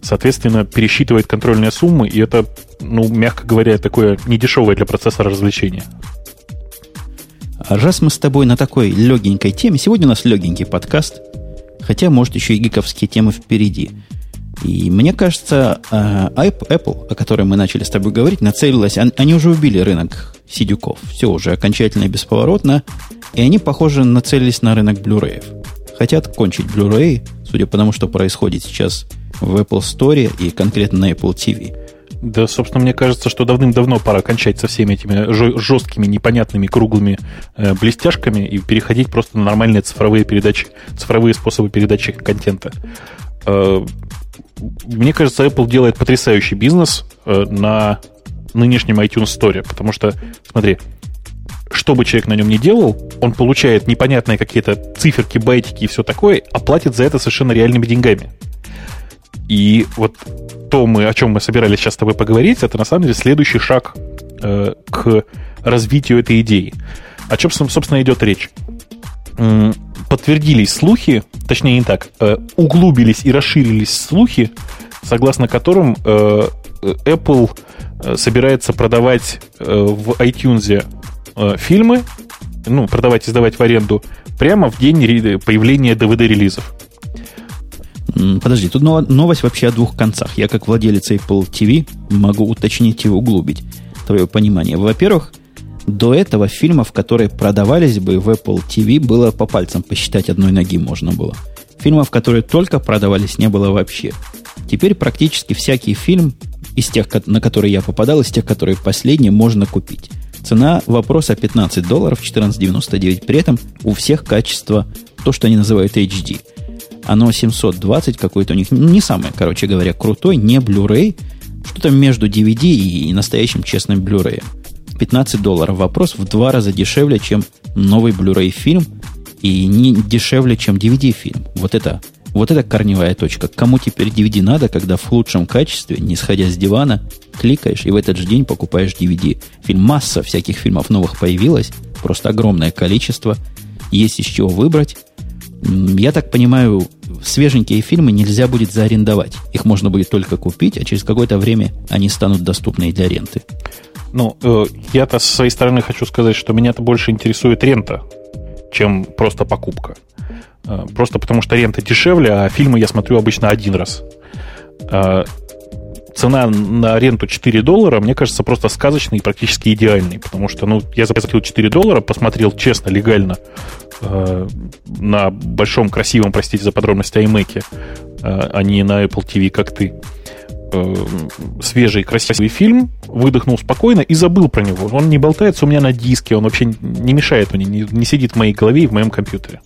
Speaker 2: Соответственно, пересчитывает контрольные суммы, и это, ну, мягко говоря, такое недешевое для процессора развлечение.
Speaker 1: Раз мы с тобой на такой легенькой теме, сегодня у нас легенький подкаст, хотя, может, еще и гиковские темы впереди – и мне кажется, э, Apple, о которой мы начали с тобой говорить, нацелилась, они уже убили рынок сидюков. Все уже окончательно и бесповоротно. И они, похоже, нацелились на рынок Blu-ray. Хотят кончить Blu-ray, судя по тому, что происходит сейчас в Apple Store и конкретно на Apple TV.
Speaker 2: Да, собственно, мне кажется, что давным-давно пора кончать со всеми этими жесткими, непонятными, круглыми э, блестяшками и переходить просто на нормальные цифровые передачи, цифровые способы передачи контента. Э, мне кажется, Apple делает потрясающий бизнес э, на нынешнем iTunes Store, потому что, смотри, что бы человек на нем не делал, он получает непонятные какие-то циферки, байтики и все такое, а платит за это совершенно реальными деньгами. И вот то, мы, о чем мы собирались сейчас с тобой поговорить, это на самом деле следующий шаг э, к развитию этой идеи. О чем, собственно, идет речь? Подтвердились слухи, точнее не так, э, углубились и расширились слухи, согласно которым э, Apple э, собирается продавать в iTunes фильмы, ну, продавать и сдавать в аренду прямо в день появления DVD-релизов.
Speaker 1: Подожди, тут новость вообще о двух концах. Я, как владелец Apple TV, могу уточнить и углубить твое понимание. Во-первых, до этого фильмов, которые продавались бы в Apple TV, было по пальцам посчитать одной ноги можно было. Фильмов, которые только продавались, не было вообще. Теперь практически всякий фильм из тех, на которые я попадал, из тех, которые последние, можно купить. Цена вопроса 15 долларов, 14,99. При этом у всех качество, то, что они называют HD. Оно 720 какой-то у них, не самое, короче говоря, крутой, не Blu-ray, что-то между DVD и настоящим честным Blu-ray. 15 долларов. Вопрос в два раза дешевле, чем новый Blu-ray фильм и не дешевле, чем DVD-фильм. Вот это, вот это корневая точка. Кому теперь DVD надо, когда в лучшем качестве, не сходя с дивана, кликаешь и в этот же день покупаешь DVD. Фильм масса всяких фильмов новых появилась, просто огромное количество. Есть из чего выбрать. Я так понимаю, свеженькие фильмы нельзя будет заарендовать. Их можно будет только купить, а через какое-то время они станут доступны и для ренты.
Speaker 2: Ну, э, я-то со своей стороны хочу сказать, что меня-то больше интересует рента, чем просто покупка. Э, просто потому что рента дешевле, а фильмы я смотрю обычно один раз. Э, цена на ренту 4 доллара, мне кажется, просто сказочной и практически идеальной, потому что, ну, я заплатил 4 доллара, посмотрел честно, легально, э, на большом, красивом, простите за подробности, iMac, э, а не на Apple TV, как ты, э, свежий, красивый фильм, выдохнул спокойно и забыл про него. Он не болтается у меня на диске, он вообще не мешает мне, не, не сидит в моей голове и в моем компьютере.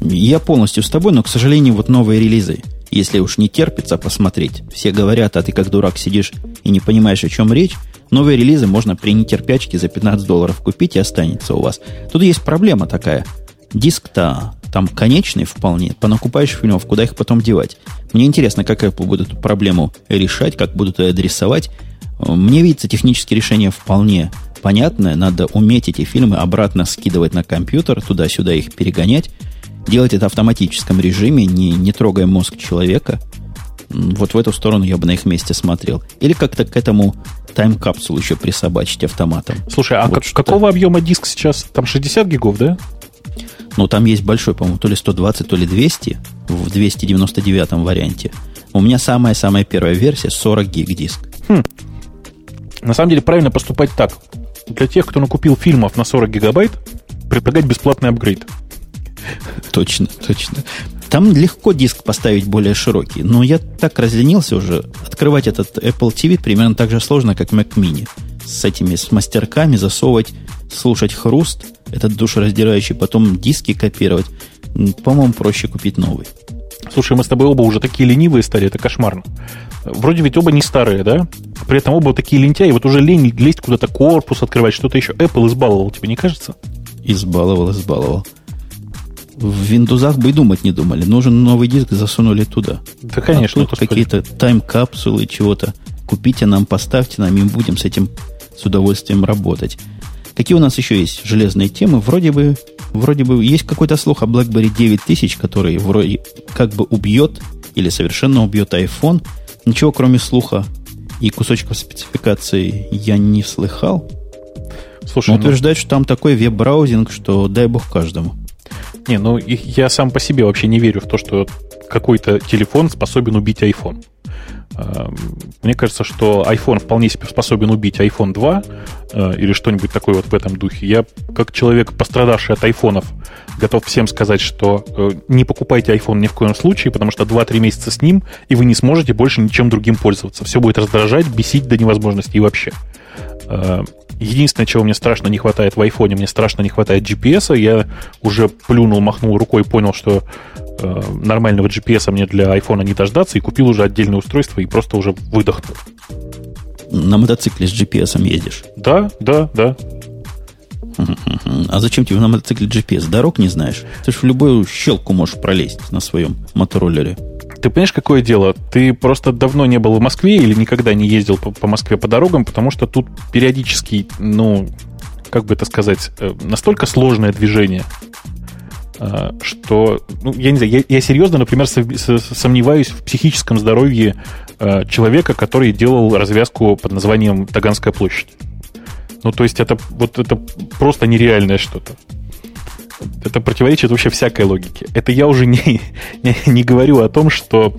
Speaker 1: Я полностью с тобой, но, к сожалению, вот новые релизы – если уж не терпится посмотреть. Все говорят, а ты как дурак сидишь и не понимаешь, о чем речь. Новые релизы можно при нетерпячке за 15 долларов купить и останется у вас. Тут есть проблема такая. Диск-то там конечный вполне. Понакупаешь фильмов, куда их потом девать. Мне интересно, как Apple будет эту проблему решать, как будут ее адресовать. Мне видится технические решения вполне понятное. Надо уметь эти фильмы обратно скидывать на компьютер, туда-сюда их перегонять делать это в автоматическом режиме, не, не трогая мозг человека, вот в эту сторону я бы на их месте смотрел. Или как-то к этому тайм-капсулу еще присобачить автоматом.
Speaker 2: Слушай, а вот как, какого объема диск сейчас? Там 60 гигов, да?
Speaker 1: Ну, там есть большой, по-моему, то ли 120, то ли 200 в 299 варианте. У меня самая-самая первая версия 40 гиг диск. Хм.
Speaker 2: На самом деле правильно поступать так. Для тех, кто накупил фильмов на 40 гигабайт, предлагать бесплатный апгрейд.
Speaker 1: Точно, точно. Там легко диск поставить более широкий. Но я так разленился уже. Открывать этот Apple TV примерно так же сложно, как Mac Mini. С этими, с мастерками засовывать, слушать хруст, этот душераздирающий, потом диски копировать. По-моему, проще купить новый.
Speaker 2: Слушай, мы с тобой оба уже такие ленивые стали, это кошмарно. Вроде ведь оба не старые, да? При этом оба такие лентяи, вот уже лень лезть куда-то корпус открывать, что-то еще. Apple избаловал, тебе не кажется?
Speaker 1: Избаловал, избаловал в Windows бы и думать не думали. Нужен новый диск, засунули туда.
Speaker 2: Да, конечно.
Speaker 1: А тут какие-то тайм-капсулы, чего-то. Купите нам, поставьте нам, и будем с этим с удовольствием работать. Какие у нас еще есть железные темы? Вроде бы, вроде бы есть какой-то слух о BlackBerry 9000, который вроде как бы убьет или совершенно убьет iPhone. Ничего, кроме слуха и кусочков спецификации, я не слыхал. Слушай, Но ну... утверждает, что там такой веб-браузинг, что дай бог каждому.
Speaker 2: Не, ну я сам по себе вообще не верю в то, что какой-то телефон способен убить iPhone. А, мне кажется, что iPhone вполне себе способен убить iPhone 2 а, или что-нибудь такое вот в этом духе. Я, как человек, пострадавший от айфонов, готов всем сказать, что э, не покупайте iPhone ни в коем случае, потому что 2-3 месяца с ним, и вы не сможете больше ничем другим пользоваться. Все будет раздражать, бесить до невозможности и вообще. А, Единственное, чего мне страшно не хватает в айфоне, мне страшно не хватает GPS. Я уже плюнул, махнул рукой, понял, что э, нормального GPS мне для айфона не дождаться, и купил уже отдельное устройство и просто уже выдохнул.
Speaker 1: На мотоцикле с GPS едешь?
Speaker 2: Да, да, да.
Speaker 1: А зачем тебе на мотоцикле GPS? Дорог не знаешь? Ты же в любую щелку можешь пролезть на своем мотороллере.
Speaker 2: Ты понимаешь, какое дело? Ты просто давно не был в Москве или никогда не ездил по, по Москве по дорогам, потому что тут периодически, ну, как бы это сказать, э, настолько сложное движение, что, ну, я не знаю, я, я серьезно, например, сомневаюсь в психическом здоровье э, человека, который делал развязку под названием Таганская площадь. Ну, то есть это вот это просто нереальное что-то это противоречит вообще всякой логике. Это я уже не, не, не говорю о том, что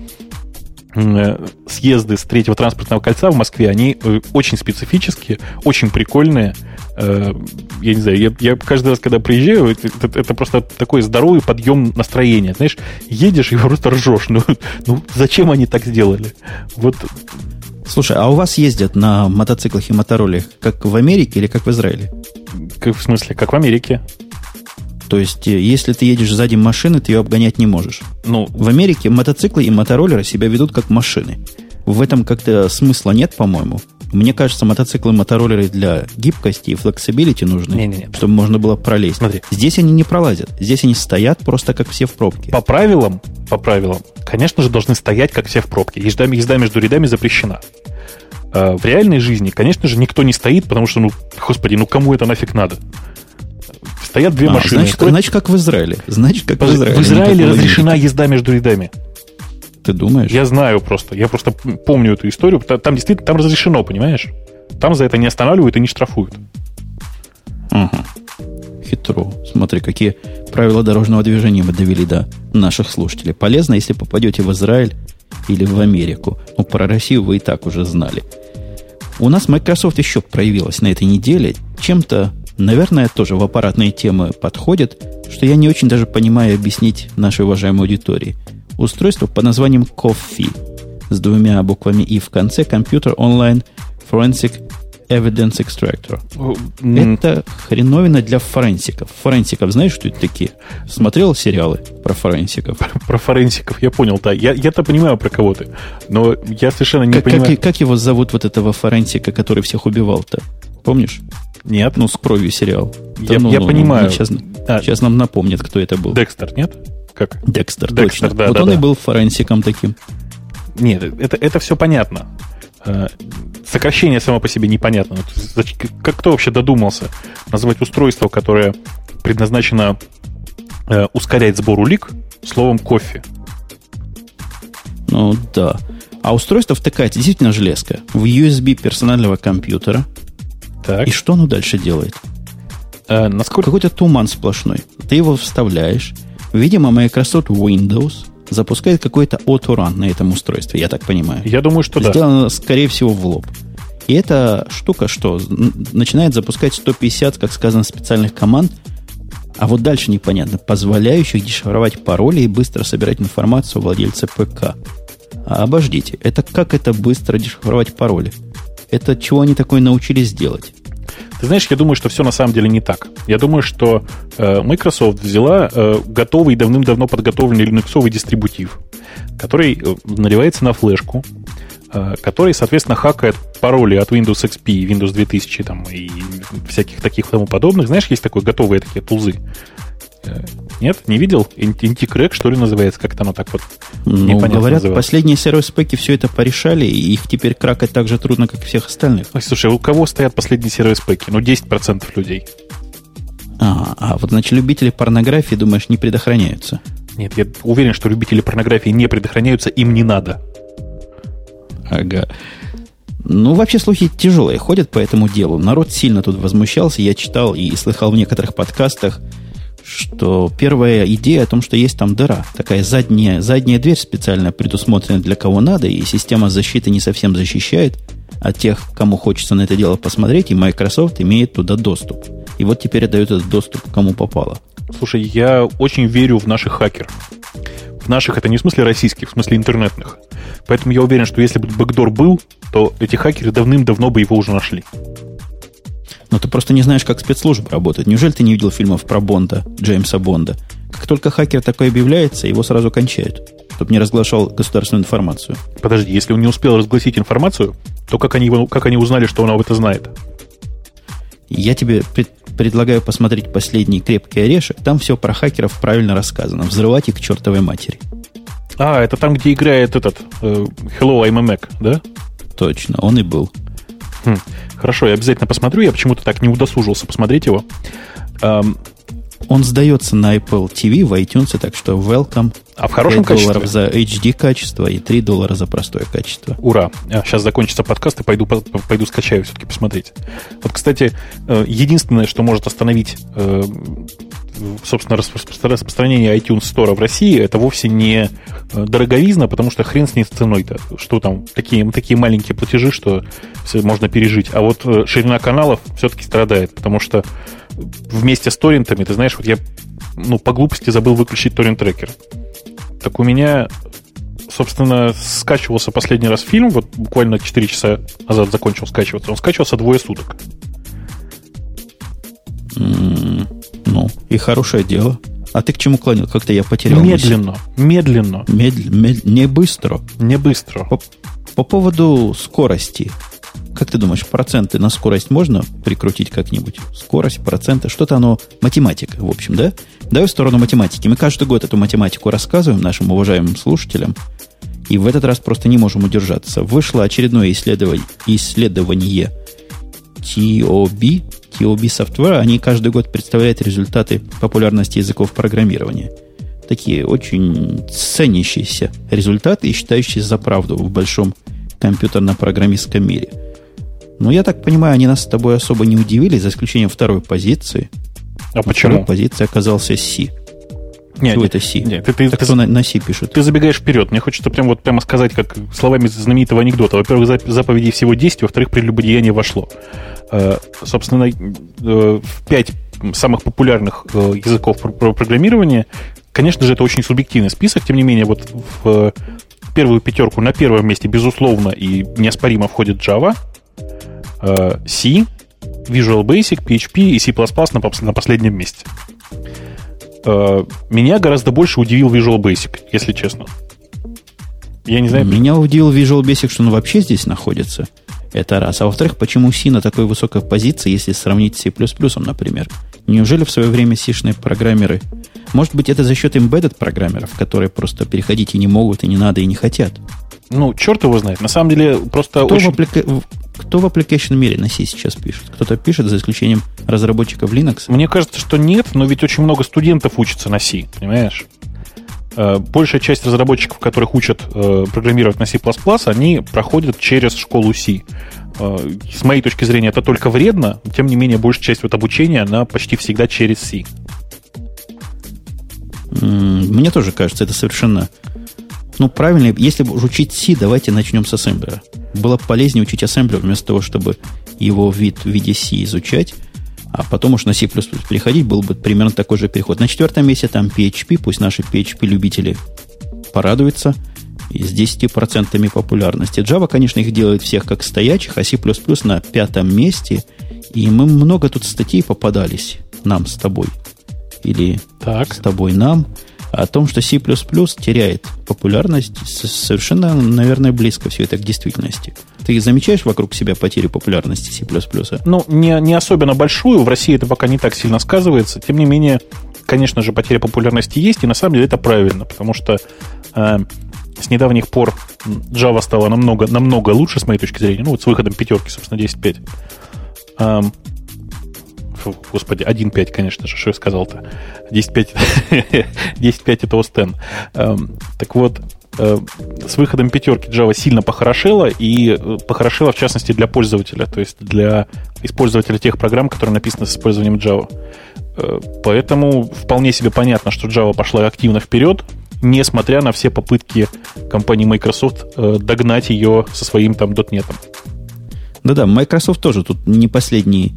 Speaker 2: э, съезды с третьего транспортного кольца в Москве, они э, очень специфические, очень прикольные. Э, я не знаю, я, я каждый раз, когда приезжаю, это, это, это просто такой здоровый подъем настроения. Знаешь, едешь и просто ржешь. Ну, ну зачем они так сделали? Вот
Speaker 1: Слушай, а у вас ездят на мотоциклах и мотороллерах как в Америке или как в Израиле?
Speaker 2: Как, в смысле, как в Америке?
Speaker 1: То есть, э, если ты едешь сзади машины, ты ее обгонять не можешь. Ну, в Америке мотоциклы и мотороллеры себя ведут как машины. В этом как-то смысла нет, по-моему. Мне кажется, мотоциклы мотороллеры для гибкости и flexibility нужны,
Speaker 2: Не-не-не.
Speaker 1: чтобы можно было пролезть.
Speaker 2: Смотри.
Speaker 1: Здесь они не пролазят. Здесь они стоят просто как все в пробке.
Speaker 2: По правилам, по правилам, конечно же, должны стоять, как все в пробке. Езда, езда между рядами запрещена. А в реальной жизни, конечно же, никто не стоит, потому что, ну, господи, ну кому это нафиг надо? Стоят две
Speaker 1: А,
Speaker 2: машины.
Speaker 1: значит, значит, как в Израиле. Значит, как в Израиле.
Speaker 2: в Израиле разрешена езда между рядами.
Speaker 1: Ты думаешь?
Speaker 2: Я знаю просто. Я просто помню эту историю. Та- Там действительно там разрешено, понимаешь? Там за это не останавливают и не штрафуют.
Speaker 1: Ага. Хитро. Смотри, какие правила дорожного движения мы довели до наших слушателей. Полезно, если попадете в Израиль или в Америку. Ну, про Россию вы и так уже знали. У нас Microsoft еще проявилась на этой неделе. Чем-то, наверное, тоже в аппаратные темы подходит, что я не очень даже понимаю объяснить нашей уважаемой аудитории. Устройство под названием Coffee с двумя буквами «и» в конце Computer Online Forensic Evidence Extractor.
Speaker 2: М,
Speaker 1: Это хреновина для форенсиков. Форенсиков, знаешь, что это такие? Смотрел сериалы про форенсиков?
Speaker 2: Про форенсиков я понял, да. Я, я-то понимаю, про кого ты. Но я совершенно не
Speaker 1: Как, как-
Speaker 2: понимаю.
Speaker 1: как его зовут, вот этого форенсика, который всех убивал-то? Помнишь?
Speaker 2: Нет.
Speaker 1: Ну, с кровью сериал.
Speaker 2: Я- я понимаю.
Speaker 1: Сейчас,
Speaker 2: А.
Speaker 1: сейчас нам напомнят, кто это был.
Speaker 2: Декстер, нет? Как?
Speaker 1: Декстер,
Speaker 2: Декстер,
Speaker 1: точно.
Speaker 2: да,
Speaker 1: вот
Speaker 2: да,
Speaker 1: он
Speaker 2: да.
Speaker 1: и был форенсиком таким.
Speaker 2: Нет, это, это все понятно. Э, Сокращение само по себе непонятно. Как кто вообще додумался назвать устройство, которое предназначено э, ускорять сбор улик, словом кофе?
Speaker 1: Ну, да. А устройство втыкается действительно железка в USB персонального компьютера.
Speaker 2: Так.
Speaker 1: И что оно дальше делает?
Speaker 2: Э, насколько...
Speaker 1: Какой-то туман сплошной. Ты его вставляешь. Видимо, Microsoft Windows запускает какой-то autorun на этом устройстве, я так понимаю.
Speaker 2: Я думаю, что да.
Speaker 1: Сделано, скорее всего, в лоб. И эта штука что? Начинает запускать 150, как сказано, специальных команд, а вот дальше непонятно, позволяющих дешифровать пароли и быстро собирать информацию о владельце ПК. А обождите, это как это быстро дешифровать пароли? Это чего они такое научились делать?
Speaker 2: Ты знаешь, я думаю, что все на самом деле не так. Я думаю, что э, Microsoft взяла э, готовый, давным-давно подготовленный линуксовый дистрибутив, который э, наливается на флешку, э, который, соответственно, хакает пароли от Windows XP, Windows 2000 там, и всяких таких тому подобных. Знаешь, есть такое готовые такие тулзы. Э, Нет, не видел? Интикрэк, что ли, называется? Как это оно так вот
Speaker 1: Ну, говорят,
Speaker 2: называется.
Speaker 1: последние сервис-пеки все это порешали, и их теперь кракать так же трудно, как и всех остальных.
Speaker 2: Ой, слушай, у кого стоят последние сервис-пеки? Ну, 10% людей.
Speaker 1: А, а вот, значит, любители порнографии, думаешь, не предохраняются?
Speaker 2: Нет, я уверен, что любители порнографии не предохраняются, им не надо.
Speaker 1: Ага. Ну, вообще слухи тяжелые ходят по этому делу. Народ сильно тут возмущался. Я читал и слыхал в некоторых подкастах, что первая идея о том, что есть там дыра. Такая задняя, задняя дверь специально предусмотрена для кого надо, и система защиты не совсем защищает от тех, кому хочется на это дело посмотреть, и Microsoft имеет туда доступ. И вот теперь дает этот доступ кому попало.
Speaker 2: Слушай, я очень верю в наших хакеров. В наших это не в смысле российских, в смысле интернетных. Поэтому я уверен, что если бы бэкдор был, то эти хакеры давным-давно бы его уже нашли.
Speaker 1: Но ты просто не знаешь, как спецслужбы работают. Неужели ты не видел фильмов про Бонда, Джеймса Бонда? Как только хакер такой объявляется, его сразу кончают, чтобы не разглашал государственную информацию.
Speaker 2: Подожди, если он не успел разгласить информацию, то как они, его- как они узнали, что он об этом знает?
Speaker 1: Я тебе пред- предлагаю посмотреть последний крепкий орешек. Там все про хакеров правильно рассказано. Взрывать их к чертовой матери.
Speaker 2: А, это там, где играет этот э, Hello, I'm a Mac, да?
Speaker 1: Точно, он и был.
Speaker 2: Хм, Хорошо, я обязательно посмотрю. Я почему-то так не удосужился посмотреть его. Ам,
Speaker 1: Он сдается на Apple TV в iTunes, так что welcome.
Speaker 2: а в хорошем
Speaker 1: 5
Speaker 2: качестве?
Speaker 1: долларов за HD качество и 3 доллара за простое качество.
Speaker 2: Ура! сейчас закончится подкаст и пойду, по- пойду скачаю все-таки посмотреть. Вот, кстати, э, единственное, что может остановить, э, собственно, распро- распространение iTunes Store в России, это вовсе не э, дороговизна, потому что хрен с ней с ценой-то. Что там, такие, такие маленькие платежи, что все можно пережить. А вот э, ширина каналов все-таки страдает, потому что вместе с торрентами, ты знаешь, вот я ну, по глупости забыл выключить торрент-трекер. Так у меня собственно, скачивался последний раз фильм, вот буквально 4 часа назад закончил скачиваться. Он скачивался двое суток.
Speaker 1: Ну, и хорошее дело. А ты к чему клонил? Как-то я потерял мысль.
Speaker 2: Медленно, медленно,
Speaker 1: Медль- медль- не быстро.
Speaker 2: не быстро.
Speaker 1: По, по поводу скорости как ты думаешь, проценты на скорость можно прикрутить как-нибудь? Скорость, проценты, что-то оно, математика, в общем, да? Давай в сторону математики. Мы каждый год эту математику рассказываем нашим уважаемым слушателям, и в этот раз просто не можем удержаться. Вышло очередное исследование, исследование TOB, TOB Software. Они каждый год представляют результаты популярности языков программирования. Такие очень ценящиеся результаты и считающиеся за правду в большом компьютерно-программистском мире. Но я так понимаю, они нас с тобой особо не удивили, за исключением второй позиции.
Speaker 2: А почему? Второй
Speaker 1: позиция оказался C.
Speaker 2: Нет, Чего нет, это C?
Speaker 1: Нет, ты, ты, так
Speaker 2: ты,
Speaker 1: кто на, на C пишет?
Speaker 2: Ты забегаешь вперед. Мне хочется прям вот прямо сказать, как словами знаменитого анекдота. Во-первых, заповедей всего 10, во-вторых, прелюбодеяние вошло. Э, собственно, э, в пять самых популярных э, языков программирования, конечно же, это очень субъективный список. Тем не менее, вот в первую пятерку на первом месте, безусловно, и неоспоримо входит Java, C, Visual Basic, PHP и C++ на последнем месте. Э, меня гораздо больше удивил Visual Basic, если честно.
Speaker 1: Я не знаю. Меня удивил Visual Basic, что он вообще здесь находится. Это раз. А во-вторых, почему C на такой высокой позиции, если сравнить с C++, например? Неужели в свое время C-шные программеры... Может быть, это за счет embedded программеров, которые просто переходить и не могут, и не надо, и не хотят?
Speaker 2: Ну, черт его знает. На самом деле, просто
Speaker 1: Кто очень... В апплика... Кто в application мире на C сейчас пишет? Кто-то пишет, за исключением разработчиков Linux?
Speaker 2: Мне кажется, что нет, но ведь очень много студентов учатся на C, понимаешь? Э, большая часть разработчиков, которых учат э, программировать на C++, они проходят через школу C. Э, с моей точки зрения, это только вредно, тем не менее, большая часть вот обучения, она почти всегда через C.
Speaker 1: Мне тоже кажется, это совершенно ну, правильно, если бы учить C, давайте начнем с ассемблера. Было бы полезнее учить ассемблер вместо того, чтобы его вид в виде C изучать, а потом уж на C++ переходить, был бы примерно такой же переход. На четвертом месте там PHP, пусть наши PHP-любители порадуются, и с 10% популярности. Java, конечно, их делает всех как стоячих, а C++ на пятом месте. И мы много тут статей попадались нам с тобой. Или так. с тобой нам о том, что C++ теряет популярность, совершенно, наверное, близко все это к действительности. Ты замечаешь вокруг себя потерю популярности C++?
Speaker 2: Ну, не, не особенно большую. В России это пока не так сильно сказывается. Тем не менее, конечно же, потеря популярности есть, и на самом деле это правильно, потому что э, с недавних пор Java стала намного, намного лучше, с моей точки зрения. Ну, вот с выходом пятерки, собственно, 10.5. Эм, Фу, господи, 1.5, конечно же, что я сказал-то. 10.5 10 это OS X. Эм, так вот, э, с выходом пятерки Java сильно похорошела, и э, похорошела, в частности, для пользователя, то есть для использователя тех программ, которые написаны с использованием Java. Э, поэтому вполне себе понятно, что Java пошла активно вперед, несмотря на все попытки компании Microsoft догнать ее со своим там .NET.
Speaker 1: Да-да, Microsoft тоже тут не последний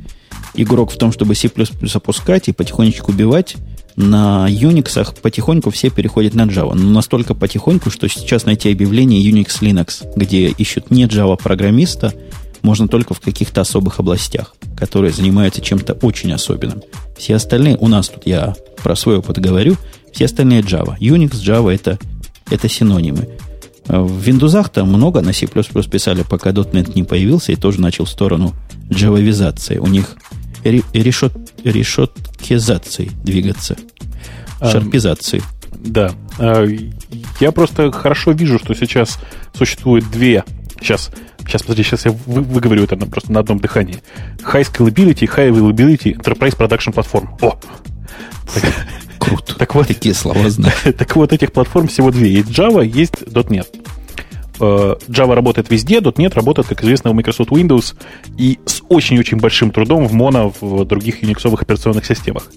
Speaker 1: игрок в том, чтобы C++ опускать и потихонечку убивать, на Unix потихоньку все переходят на Java. Но настолько потихоньку, что сейчас найти объявление Unix Linux, где ищут не Java программиста, можно только в каких-то особых областях, которые занимаются чем-то очень особенным. Все остальные, у нас тут я про свой опыт говорю, все остальные Java. Unix, Java это, это синонимы. В Windows там много на C++ писали, пока .NET не появился и тоже начал в сторону джавовизации. У них решет, решеткизации двигаться. Шарпизации.
Speaker 2: Да. А, я просто хорошо вижу, что сейчас существует две. Сейчас, сейчас, подожди, сейчас я вы, выговорю это просто на одном дыхании. High Scalability, High Availability, Enterprise Production Platform. О!
Speaker 1: Круто. Так вот, такие слова знаю.
Speaker 2: Так вот, этих платформ всего две. Есть Java, есть .NET. Э, Java работает везде, .NET работает, как известно, в Microsoft Windows и с очень-очень большим трудом в моно в других юниксовых операционных системах.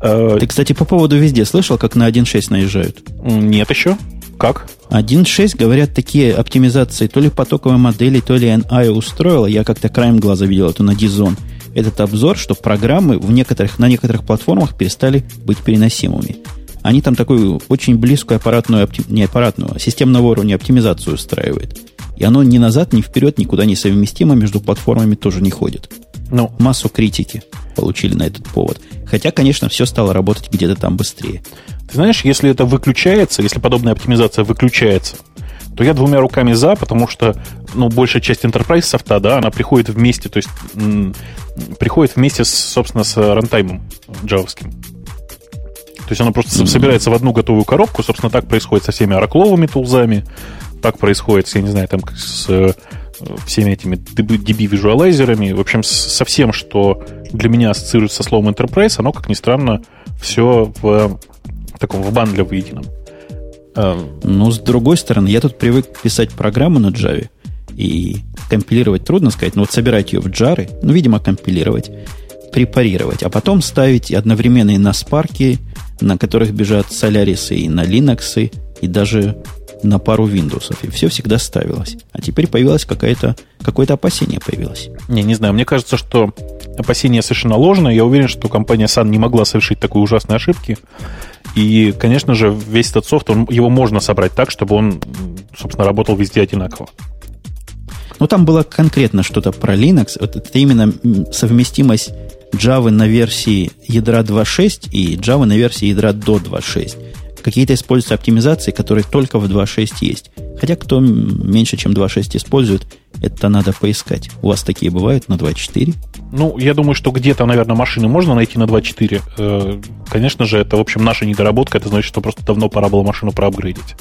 Speaker 1: Э, Ты, кстати, по поводу везде слышал, как на 1.6 наезжают?
Speaker 2: Нет еще. Как?
Speaker 1: 1.6, говорят, такие оптимизации то ли потоковой модели, то ли NI устроила. Я как-то краем глаза видел это на Dizon. Этот обзор, что программы в некоторых, на некоторых платформах перестали быть переносимыми они там такую очень близкую аппаратную, не аппаратную, а системного уровня оптимизацию устраивают. И оно ни назад, ни вперед, никуда не совместимо, между платформами тоже не ходит. Ну, массу критики получили на этот повод. Хотя, конечно, все стало работать где-то там быстрее.
Speaker 2: Ты знаешь, если это выключается, если подобная оптимизация выключается, то я двумя руками за, потому что, ну, большая часть Enterprise софта, да, она приходит вместе, то есть м- приходит вместе, с, собственно, с рантаймом джавовским. То есть оно просто mm-hmm. собирается в одну готовую коробку. Собственно, так происходит со всеми оракловыми тулзами. Так происходит, я не знаю, там с э, всеми этими DB-визуалайзерами. В общем, со всем, что для меня ассоциируется со словом Enterprise, оно, как ни странно, все в таком в бандле воедином.
Speaker 1: А, ну, с другой стороны, я тут привык писать программу на Java, и компилировать трудно сказать, но вот собирать ее в джары, ну, видимо, компилировать, препарировать, а потом ставить одновременно и на спарки, на которых бежат Solaris и на Linux, и даже на пару Windows. И все всегда ставилось. А теперь появилось какое-то какое опасение появилось.
Speaker 2: Не, не знаю. Мне кажется, что опасение совершенно ложное. Я уверен, что компания Sun не могла совершить такой ужасной ошибки. И, конечно же, весь этот софт, он, его можно собрать так, чтобы он, собственно, работал везде одинаково.
Speaker 1: Но там было конкретно что-то про Linux. Вот это именно совместимость Java на версии ядра 2.6 и Java на версии ядра до 2.6. Какие-то используются оптимизации, которые только в 2.6 есть. Хотя кто меньше, чем 2.6 использует, это надо поискать. У вас такие бывают на 2.4?
Speaker 2: Ну, я думаю, что где-то, наверное, машины можно найти на 2.4. Э, конечно же, это, в общем, наша недоработка. Это значит, что просто давно пора было машину проапгрейдить.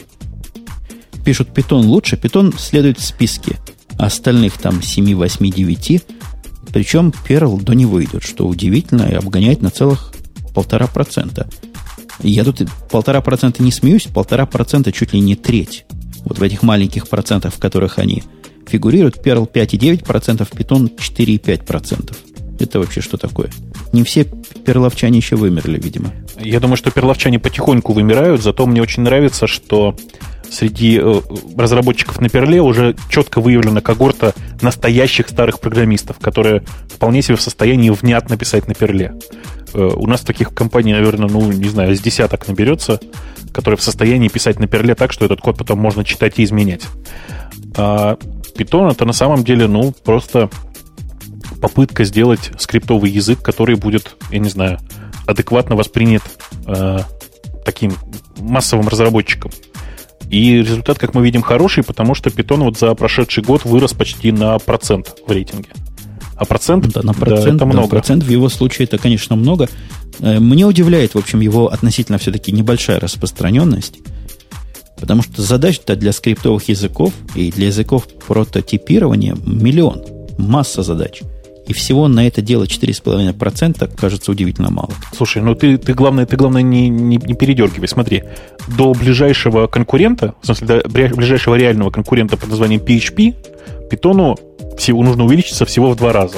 Speaker 1: Пишут, питон лучше. Питон следует в списке. Остальных там 7, 8, 9 причем Perl до него идет, что удивительно, и обгоняет на целых полтора процента. Я тут полтора процента не смеюсь, полтора процента чуть ли не треть. Вот в этих маленьких процентах, в которых они фигурируют, Perl 5,9%, Python 4,5%. Это вообще что такое? Не все перловчане еще вымерли, видимо.
Speaker 2: Я думаю, что перловчане потихоньку вымирают, зато мне очень нравится, что среди э, разработчиков на Перле уже четко выявлена когорта настоящих старых программистов, которые вполне себе в состоянии внятно писать на Перле. Э, у нас таких компаний, наверное, ну, не знаю, с десяток наберется, которые в состоянии писать на Перле так, что этот код потом можно читать и изменять. А Python это на самом деле, ну, просто попытка сделать скриптовый язык, который будет, я не знаю, адекватно воспринят э, таким массовым разработчиком. И результат, как мы видим, хороший, потому что Python вот за прошедший год вырос почти на процент в рейтинге. А процент,
Speaker 1: да, на процент да, это много. Да, процент в его случае это, конечно, много. Э, мне удивляет, в общем, его относительно все-таки небольшая распространенность. Потому что задач-то для скриптовых языков и для языков прототипирования миллион. Масса задач. И всего на это дело 4,5% кажется удивительно мало.
Speaker 2: Слушай, ну ты, ты главное, ты главное не, не, не передергивай. Смотри, до ближайшего конкурента, в смысле, до ближайшего реального конкурента под названием PHP, питону всего, нужно увеличиться всего в два раза.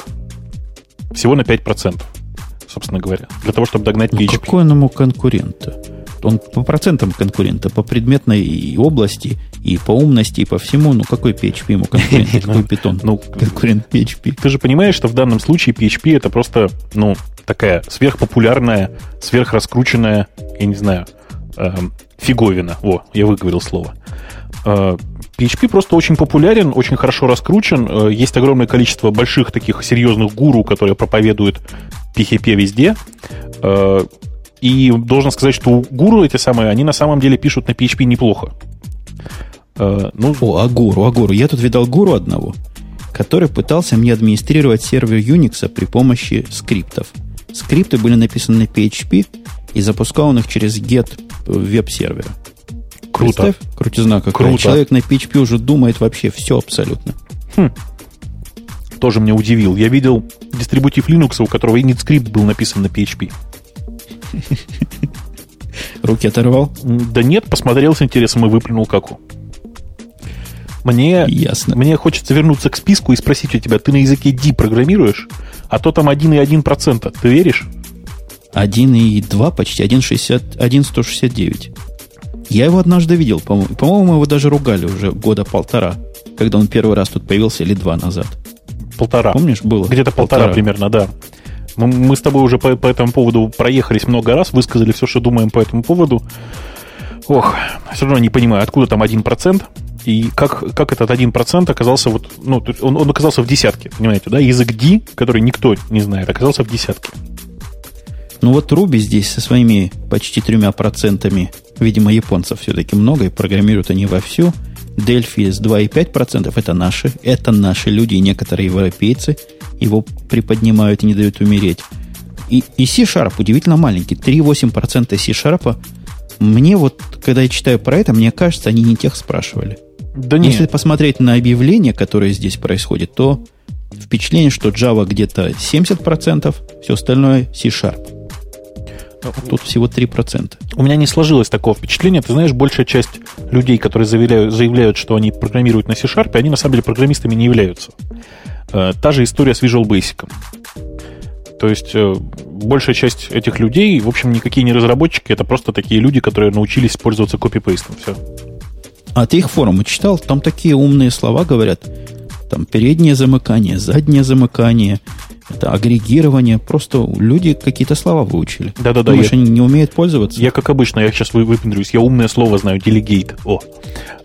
Speaker 2: Всего на 5%, собственно говоря, для того, чтобы догнать PHP. Ну,
Speaker 1: какой он ему конкурент-то? Он по процентам конкурента, по предметной области и по умности, и по всему. Ну, какой PHP ему конкурент, какой Python? Ну, конкурент PHP.
Speaker 2: Ты же понимаешь, что в данном случае PHP это просто, ну, такая сверхпопулярная, сверхраскрученная, я не знаю, эм, фиговина. Во, я выговорил слово. PHP э, просто очень популярен, очень хорошо раскручен. Э, есть огромное количество больших таких серьезных гуру, которые проповедуют PHP везде. И должен сказать, что гуру эти самые, они на самом деле пишут на PHP неплохо.
Speaker 1: Э, ну... О, а гуру, а гуру. Я тут видал гуру одного, который пытался мне администрировать сервер Unix при помощи скриптов. Скрипты были написаны на PHP, и запускал он их через get веб-сервера.
Speaker 2: Круто. Представь,
Speaker 1: крутизна какая. Круто. Человек на PHP уже думает вообще все абсолютно. Хм.
Speaker 2: Тоже меня удивил. Я видел дистрибутив Linux, у которого init-скрипт был написан на PHP.
Speaker 1: Руки оторвал?
Speaker 2: Да нет, посмотрел с интересом и выплюнул каку. Мне, Ясно. мне хочется вернуться к списку и спросить у тебя, ты на языке D программируешь? А то там 1,1%. Ты веришь?
Speaker 1: 1,2 почти, 1,169. Я его однажды видел, по-моему. По-моему, его даже ругали уже года полтора, когда он первый раз тут появился, или два назад.
Speaker 2: Полтора.
Speaker 1: Помнишь, было?
Speaker 2: Где-то полтора, полтора примерно, да. Мы, мы с тобой уже по, по этому поводу проехались много раз, высказали все, что думаем по этому поводу. Ох, все равно не понимаю, откуда там 1%, и как, как этот 1% оказался вот, ну, он, он оказался в десятке, понимаете, да? Язык D, который никто не знает, оказался в десятке.
Speaker 1: Ну вот Руби здесь со своими почти тремя процентами, видимо, японцев все-таки много, и программируют они вовсю. Delphi с 2,5% это наши, это наши люди, некоторые европейцы его приподнимают и не дают умереть. И, и C-Sharp удивительно маленький, 3,8% C-Sharp. Мне вот, когда я читаю про это, мне кажется, они не тех спрашивали. Да нет. Если посмотреть на объявление, которое здесь происходит, то впечатление, что Java где-то 70%, все остальное C-Sharp. Тут всего 3%.
Speaker 2: У меня не сложилось такого впечатления. Ты знаешь, большая часть людей, которые заявляют, заявляют что они программируют на C-Sharp, они на самом деле программистами не являются. Э, та же история с Visual Basic. То есть э, большая часть этих людей, в общем, никакие не разработчики, это просто такие люди, которые научились пользоваться копипейстом. Все.
Speaker 1: А ты их форумы читал? Там такие умные слова говорят. Там переднее замыкание, заднее замыкание, это агрегирование. Просто люди какие-то слова выучили.
Speaker 2: Да-да-да.
Speaker 1: Думаешь, я, они не умеют пользоваться?
Speaker 2: Я, как обычно, я сейчас выпендрюсь. Я умное слово знаю. Delegate. О.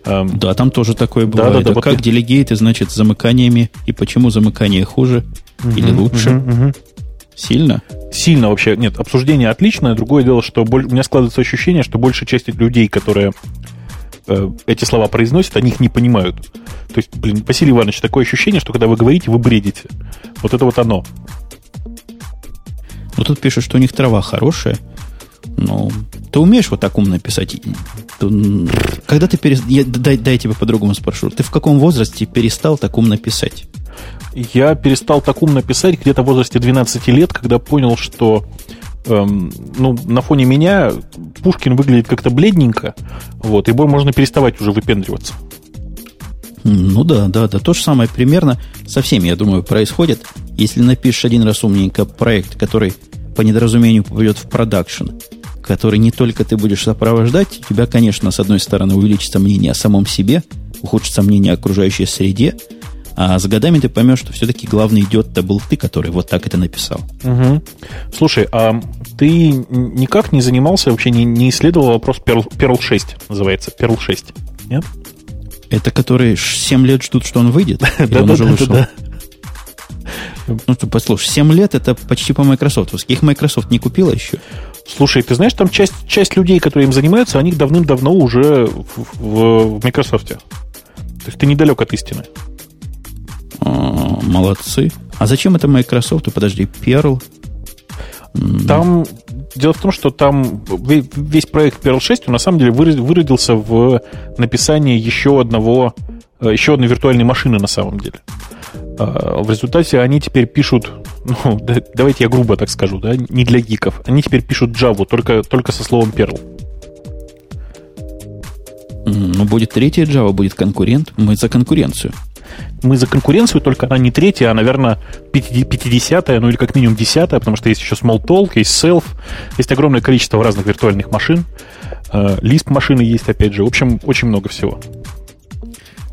Speaker 1: Эм. Да, там тоже такое бывает. Да, да, да, а вот как я... delegate, значит, замыканиями. И почему замыкание хуже угу, или лучше? Угу, угу. Сильно?
Speaker 2: Сильно вообще. Нет, обсуждение отличное. Другое дело, что боль... у меня складывается ощущение, что большая часть людей, которые э, эти слова произносят, они их не понимают. То есть, блин, Василий Иванович, такое ощущение, что когда вы говорите, вы бредите. Вот это вот оно.
Speaker 1: Ну, тут пишут, что у них трава хорошая. Ну, ты умеешь вот так умно писать? Когда ты перестал... Дай, дай я тебя по-другому спрошу. Ты в каком возрасте перестал так умно писать?
Speaker 2: Я перестал так умно писать где-то в возрасте 12 лет, когда понял, что эм, ну, на фоне меня Пушкин выглядит как-то бледненько, вот, и можно переставать уже выпендриваться.
Speaker 1: Ну да, да, да. То же самое примерно со всеми, я думаю, происходит. Если напишешь один раз умненько проект, который по недоразумению попадет в продакшн, который не только ты будешь сопровождать, у тебя, конечно, с одной стороны увеличится мнение о самом себе, ухудшится мнение о окружающей среде, а с годами ты поймешь, что все-таки главный идет-то был ты, который вот так это написал.
Speaker 2: Угу. Слушай, а ты никак не занимался, вообще не, не исследовал вопрос Perl, Perl 6, называется, Perl 6, нет?
Speaker 1: Это которые 7 лет ждут, что он выйдет? Или он уже вышел? Ну, что, послушай, 7 лет это почти по Microsoft. Их Microsoft не купила еще.
Speaker 2: Слушай, ты знаешь, там часть, часть людей, которые им занимаются, они давным-давно уже в, в, в Microsoft. То есть ты недалек от истины.
Speaker 1: А, молодцы. А зачем это Microsoft? Подожди, Perl?
Speaker 2: Там дело в том, что там весь проект Perl 6 на самом деле выродился в написание еще одного, э, еще одной виртуальной машины на самом деле. А, в результате они теперь пишут, ну, давайте я грубо так скажу, да, не для гиков. Они теперь пишут Java только, только со словом Perl.
Speaker 1: Ну, будет третья Java, будет конкурент. Мы за конкуренцию
Speaker 2: мы за конкуренцию, только она не третья, а, наверное, 50-я, ну или как минимум 10 потому что есть еще Smalltalk, есть Self, есть огромное количество разных виртуальных машин, э, Lisp машины есть, опять же, в общем, очень много всего.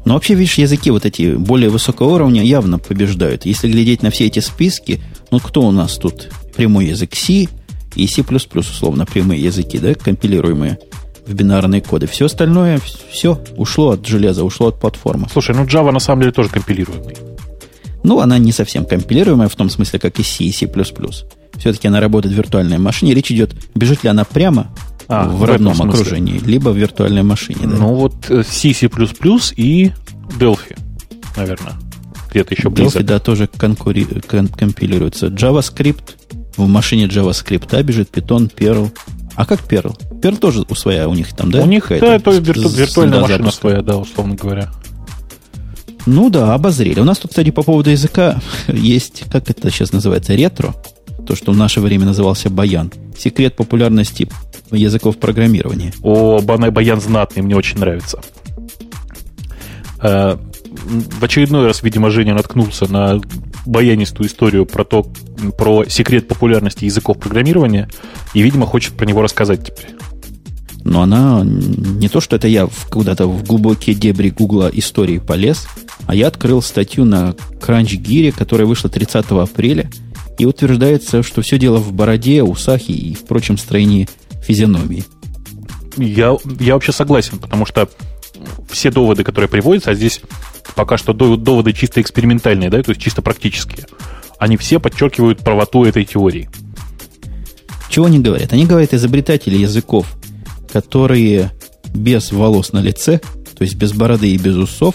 Speaker 1: Но вообще, видишь, языки вот эти более высокого уровня явно побеждают. Если глядеть на все эти списки, ну кто у нас тут? Прямой язык C и C++, условно, прямые языки, да, компилируемые в бинарные коды. Все остальное, все ушло от железа, ушло от платформы.
Speaker 2: Слушай, ну Java на самом деле тоже компилируемый.
Speaker 1: Ну, она не совсем компилируемая в том смысле, как и C и C++. Все-таки она работает в виртуальной машине. Речь идет, бежит ли она прямо а, в, в родном окружении, либо в виртуальной машине. Да?
Speaker 2: Ну, вот э, C, C++ и Delphi, наверное. Где-то еще близко.
Speaker 1: Delphi, да, тоже конкури... кон- компилируется. JavaScript, в машине JavaScript бежит, Python, Perl, а как Perl? Perl тоже у своя у них там, да?
Speaker 2: У них, да, это вирту, виртуальная машина запуска. своя, да, условно говоря.
Speaker 1: Ну да, обозрели. У нас тут, кстати, по поводу языка есть, как это сейчас называется, ретро. То, что в наше время назывался баян. Секрет популярности языков программирования.
Speaker 2: О, баян знатный, мне очень нравится. Э, в очередной раз, видимо, Женя наткнулся на баянистую историю про то, про секрет популярности языков программирования, и, видимо, хочет про него рассказать теперь.
Speaker 1: Но она не то, что это я куда-то в глубокие дебри Гугла истории полез, а я открыл статью на CrunchGear, которая вышла 30 апреля, и утверждается, что все дело в бороде, усах и, впрочем, строении физиономии.
Speaker 2: Я, я вообще согласен, потому что все доводы, которые приводятся, а здесь пока что доводы чисто экспериментальные, да, то есть чисто практические, они все подчеркивают правоту этой теории.
Speaker 1: Чего они говорят? Они говорят изобретатели языков, которые без волос на лице, то есть без бороды и без усов.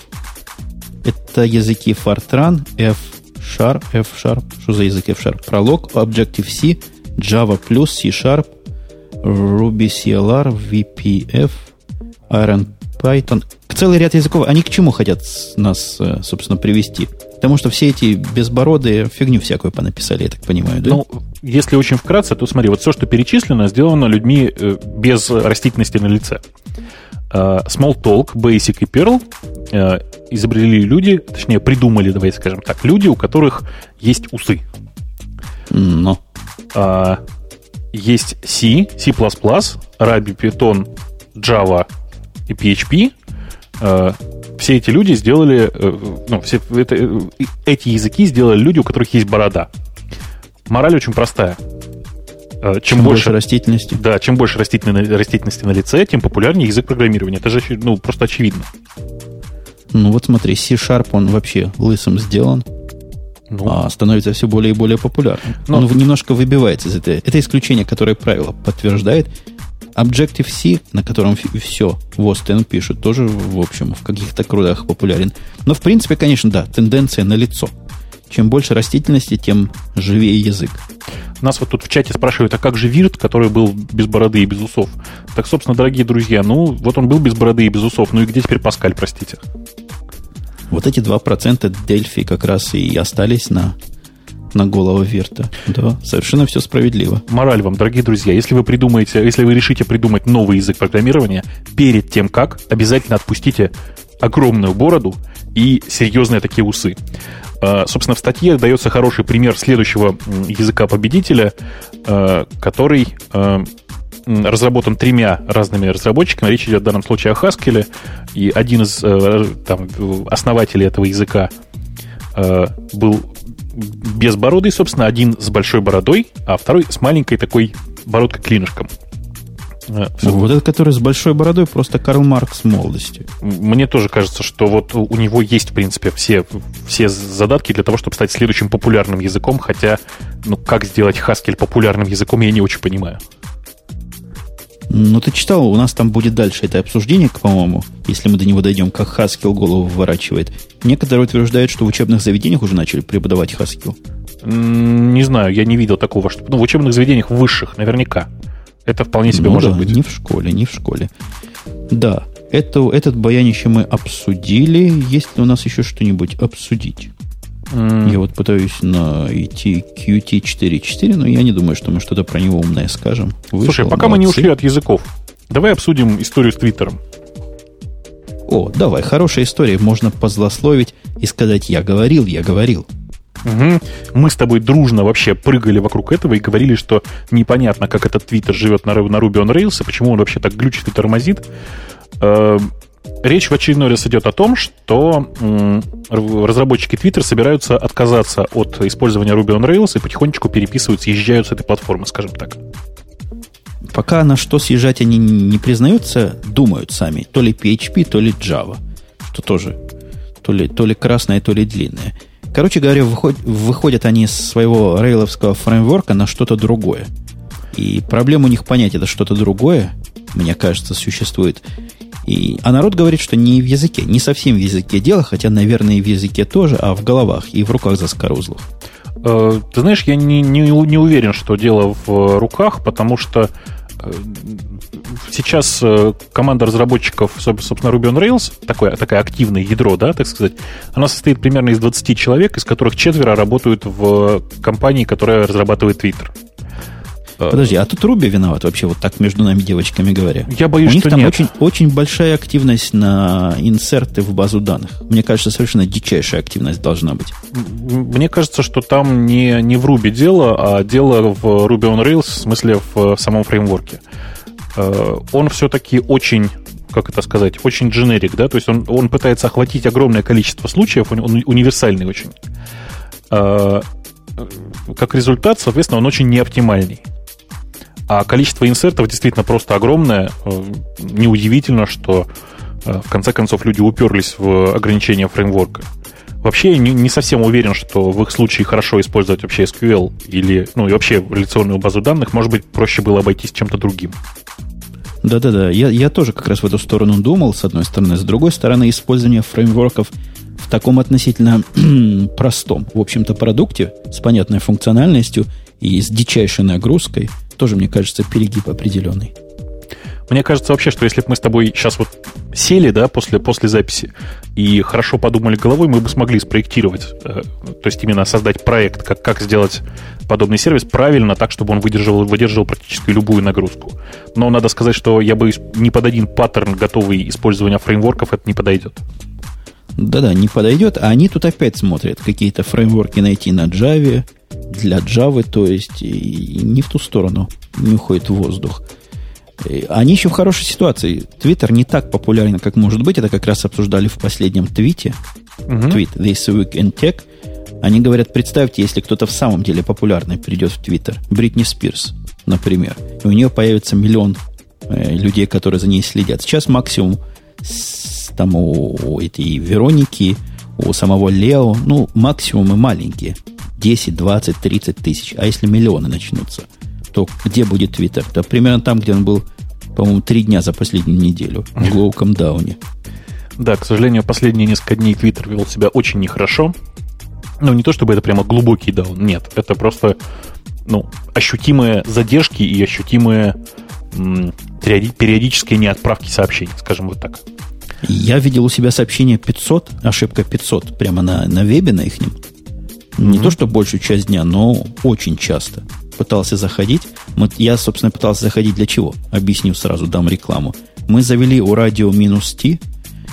Speaker 1: Это языки Fortran, F-Sharp, F-Sharp, что за язык F-Sharp? Prolog, Objective-C, Java+, C-Sharp, Ruby CLR, VPF, Iron Python. Целый ряд языков. Они к чему хотят нас, э, собственно, привести? Потому что все эти безбородые фигню всякую понаписали, я так понимаю, да?
Speaker 2: Ну, если очень вкратце, то смотри, вот все, что перечислено, сделано людьми э, без растительности на лице. Э, Smalltalk, Basic и Perl изобрели люди, точнее, придумали, давайте скажем так, люди, у которых есть усы.
Speaker 1: Но.
Speaker 2: Есть C, C++, Ruby, Python, Java и PHP, э, все эти люди сделали, э, ну, все это, э, эти языки сделали люди, у которых есть борода. Мораль очень простая.
Speaker 1: Чем, чем больше, больше растительности.
Speaker 2: Да, чем больше растительной, растительности на лице, тем популярнее язык программирования. Это же ну, просто очевидно.
Speaker 1: Ну вот смотри, C-Sharp, он вообще лысым сделан, ну. а становится все более и более популярным. Но... Он немножко выбивается из этого. Это исключение, которое правило подтверждает. Objective-C, на котором все Востен пишут, тоже, в общем, в каких-то крудах популярен. Но, в принципе, конечно, да, тенденция на лицо. Чем больше растительности, тем живее язык.
Speaker 2: Нас вот тут в чате спрашивают, а как же Вирт, который был без бороды и без усов? Так, собственно, дорогие друзья, ну, вот он был без бороды и без усов, ну и где теперь Паскаль, простите?
Speaker 1: Вот эти 2% Дельфи как раз и остались на на голову Верта. Да, совершенно все справедливо.
Speaker 2: Мораль вам, дорогие друзья, если вы придумаете, если вы решите придумать новый язык программирования, перед тем как, обязательно отпустите огромную бороду и серьезные такие усы. А, собственно, в статье дается хороший пример следующего языка-победителя, а, который а, разработан тремя разными разработчиками. Речь идет в данном случае о Haskell. И один из там, основателей этого языка был безбородый, собственно, один с большой бородой, а второй с маленькой такой бородкой-клинышком.
Speaker 1: Э, вот этот, который с большой бородой, просто Карл Маркс молодости.
Speaker 2: Мне тоже кажется, что вот у него есть, в принципе, все, все задатки для того, чтобы стать следующим популярным языком, хотя, ну, как сделать Haskell популярным языком, я не очень понимаю.
Speaker 1: Ну, ты читал, у нас там будет дальше это обсуждение, по-моему, если мы до него дойдем, как Haskell голову выворачивает. Некоторые утверждают, что в учебных заведениях уже начали преподавать Haskell.
Speaker 2: Не знаю, я не видел такого, что... Ну, в учебных заведениях высших, наверняка. Это вполне себе ну, может
Speaker 1: да,
Speaker 2: быть.
Speaker 1: не в школе, не в школе. Да, это, этот баянище мы обсудили. Есть ли у нас еще что-нибудь обсудить? Mm. Я вот пытаюсь найти Qt4.4, но я не думаю, что мы что-то про него умное скажем.
Speaker 2: Вышел, Слушай, пока молодцы. мы не ушли от языков, давай обсудим историю с Твиттером.
Speaker 1: О, давай, хорошая история. Можно позлословить и сказать «я говорил, я говорил».
Speaker 2: Угу. Мы с тобой дружно вообще прыгали вокруг этого и говорили, что непонятно, как этот твиттер живет на, на Ruby on Rails, и почему он вообще так глючит и тормозит. Речь в очередной раз идет о том, что разработчики Twitter собираются отказаться от использования Ruby on Rails и потихонечку переписывают, съезжают с этой платформы, скажем так.
Speaker 1: Пока на что съезжать они не признаются, думают сами. То ли PHP, то ли Java. Что тоже то ли, то ли красное, то ли длинное. Короче говоря, выходят, выходят они из своего рейловского фреймворка на что-то другое. И проблема у них понять это что-то другое, мне кажется, существует. И, а народ говорит, что не в языке, не совсем в языке дело, хотя, наверное, и в языке тоже, а в головах и в руках заскорузлых.
Speaker 2: Э, ты знаешь, я не, не, не уверен, что дело в руках, потому что э, сейчас э, команда разработчиков, собственно, Ruby on Rails, такое, такое активное ядро, да, так сказать, она состоит примерно из 20 человек, из которых четверо работают в компании, которая разрабатывает Twitter.
Speaker 1: Э, Подожди, а тут Руби виноват вообще, вот так между нами девочками говоря?
Speaker 2: Я боюсь,
Speaker 1: У них
Speaker 2: что
Speaker 1: там
Speaker 2: нет.
Speaker 1: Очень, очень большая активность на инсерты в базу данных. Мне кажется, совершенно дичайшая активность должна быть.
Speaker 2: Мне кажется, что там не, не в Ruby дело, а дело в Ruby on Rails, в смысле в самом фреймворке. Э, он все-таки очень как это сказать, очень дженерик, да, то есть он, он пытается охватить огромное количество случаев, он универсальный очень. Э, как результат, соответственно, он очень неоптимальный. А количество инсертов действительно просто огромное. Э, неудивительно, что э, в конце концов люди уперлись в ограничения фреймворка. Вообще я не, совсем уверен, что в их случае хорошо использовать вообще SQL или, ну и вообще реляционную базу данных. Может быть, проще было обойтись чем-то другим.
Speaker 1: Да-да-да, я, я тоже как раз в эту сторону думал, с одной стороны. С другой стороны, использование фреймворков в таком относительно простом, в общем-то, продукте с понятной функциональностью и с дичайшей нагрузкой тоже, мне кажется, перегиб определенный.
Speaker 2: Мне кажется вообще, что если бы мы с тобой сейчас вот сели, да, после, после записи и хорошо подумали головой, мы бы смогли спроектировать, э, то есть именно создать проект, как, как сделать подобный сервис правильно, так, чтобы он выдерживал, выдерживал практически любую нагрузку. Но надо сказать, что я бы ни под один паттерн готовый использования фреймворков это не подойдет.
Speaker 1: Да-да, не подойдет, а они тут опять смотрят, какие-то фреймворки найти на Java, для Java, то есть и не в ту сторону не уходит воздух. Они еще в хорошей ситуации. Твиттер не так популярен, как может быть. Это как раз обсуждали в последнем твите. Uh-huh. Твит This Week in Tech. Они говорят, представьте, если кто-то в самом деле популярный придет в Твиттер. Бритни Спирс, например. И у нее появится миллион э, людей, которые за ней следят. Сейчас максимум там у, у этой Вероники, у самого Лео, ну, максимумы маленькие. 10, 20, 30 тысяч. А если миллионы начнутся – то где будет Твиттер? Да примерно там, где он был, по-моему, три дня за последнюю неделю, в глубоком дауне.
Speaker 2: Да, к сожалению, последние несколько дней Твиттер вел себя очень нехорошо. Ну, не то чтобы это прямо глубокий даун, нет. Это просто ну, ощутимые задержки и ощутимые периодические неотправки сообщений, скажем вот так.
Speaker 1: Я видел у себя сообщение 500, ошибка 500, прямо на, на вебе на их. Не mm-hmm. то, что большую часть дня, но очень часто пытался заходить. Мы, я, собственно, пытался заходить для чего? Объясню сразу, дам рекламу. Мы завели у радио минус T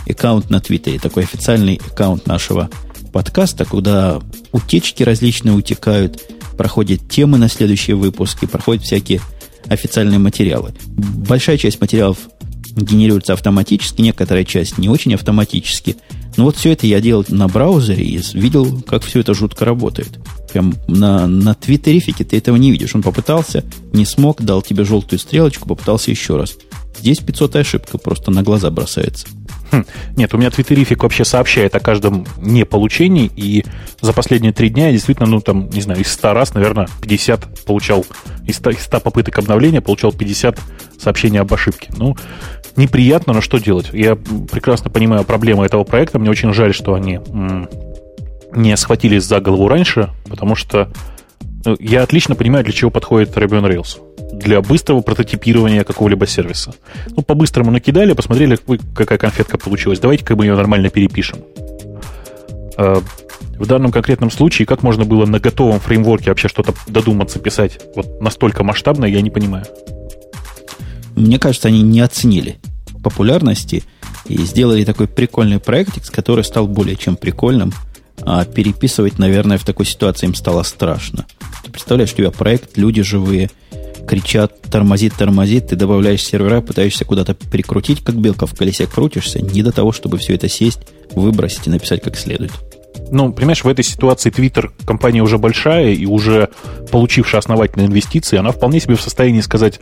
Speaker 1: аккаунт на Твиттере, такой официальный аккаунт нашего подкаста, куда утечки различные утекают, проходят темы на следующие выпуски, проходят всякие официальные материалы. Большая часть материалов генерируется автоматически, некоторая часть не очень автоматически. Но вот все это я делал на браузере и видел, как все это жутко работает. Прям на, на твиттерифике ты этого не видишь. Он попытался, не смог, дал тебе желтую стрелочку, попытался еще раз. Здесь 500 ошибка просто на глаза бросается.
Speaker 2: Хм. Нет, у меня твиттерифик вообще сообщает о каждом неполучении, и за последние три дня я действительно, ну, там, не знаю, из 100 раз, наверное, 50 получал, из 100, из 100 попыток обновления получал 50 сообщений об ошибке. Ну, неприятно, но что делать? Я прекрасно понимаю проблемы этого проекта, мне очень жаль, что они не схватились за голову раньше, потому что ну, я отлично понимаю, для чего подходит Ruby on Rails. Для быстрого прототипирования какого-либо сервиса. Ну, по-быстрому накидали, посмотрели, какая конфетка получилась. Давайте-ка мы ее нормально перепишем. А, в данном конкретном случае, как можно было на готовом фреймворке вообще что-то додуматься писать вот настолько масштабно, я не понимаю.
Speaker 1: Мне кажется, они не оценили популярности и сделали такой прикольный проектик, который стал более чем прикольным – а переписывать, наверное, в такой ситуации им стало страшно. Ты представляешь, у тебя проект, люди живые, кричат, тормозит, тормозит, ты добавляешь сервера, пытаешься куда-то прикрутить, как белка в колесе крутишься, не до того, чтобы все это сесть, выбросить и написать как следует.
Speaker 2: Ну, понимаешь, в этой ситуации Twitter компания уже большая и уже получившая основательные инвестиции, она вполне себе в состоянии сказать,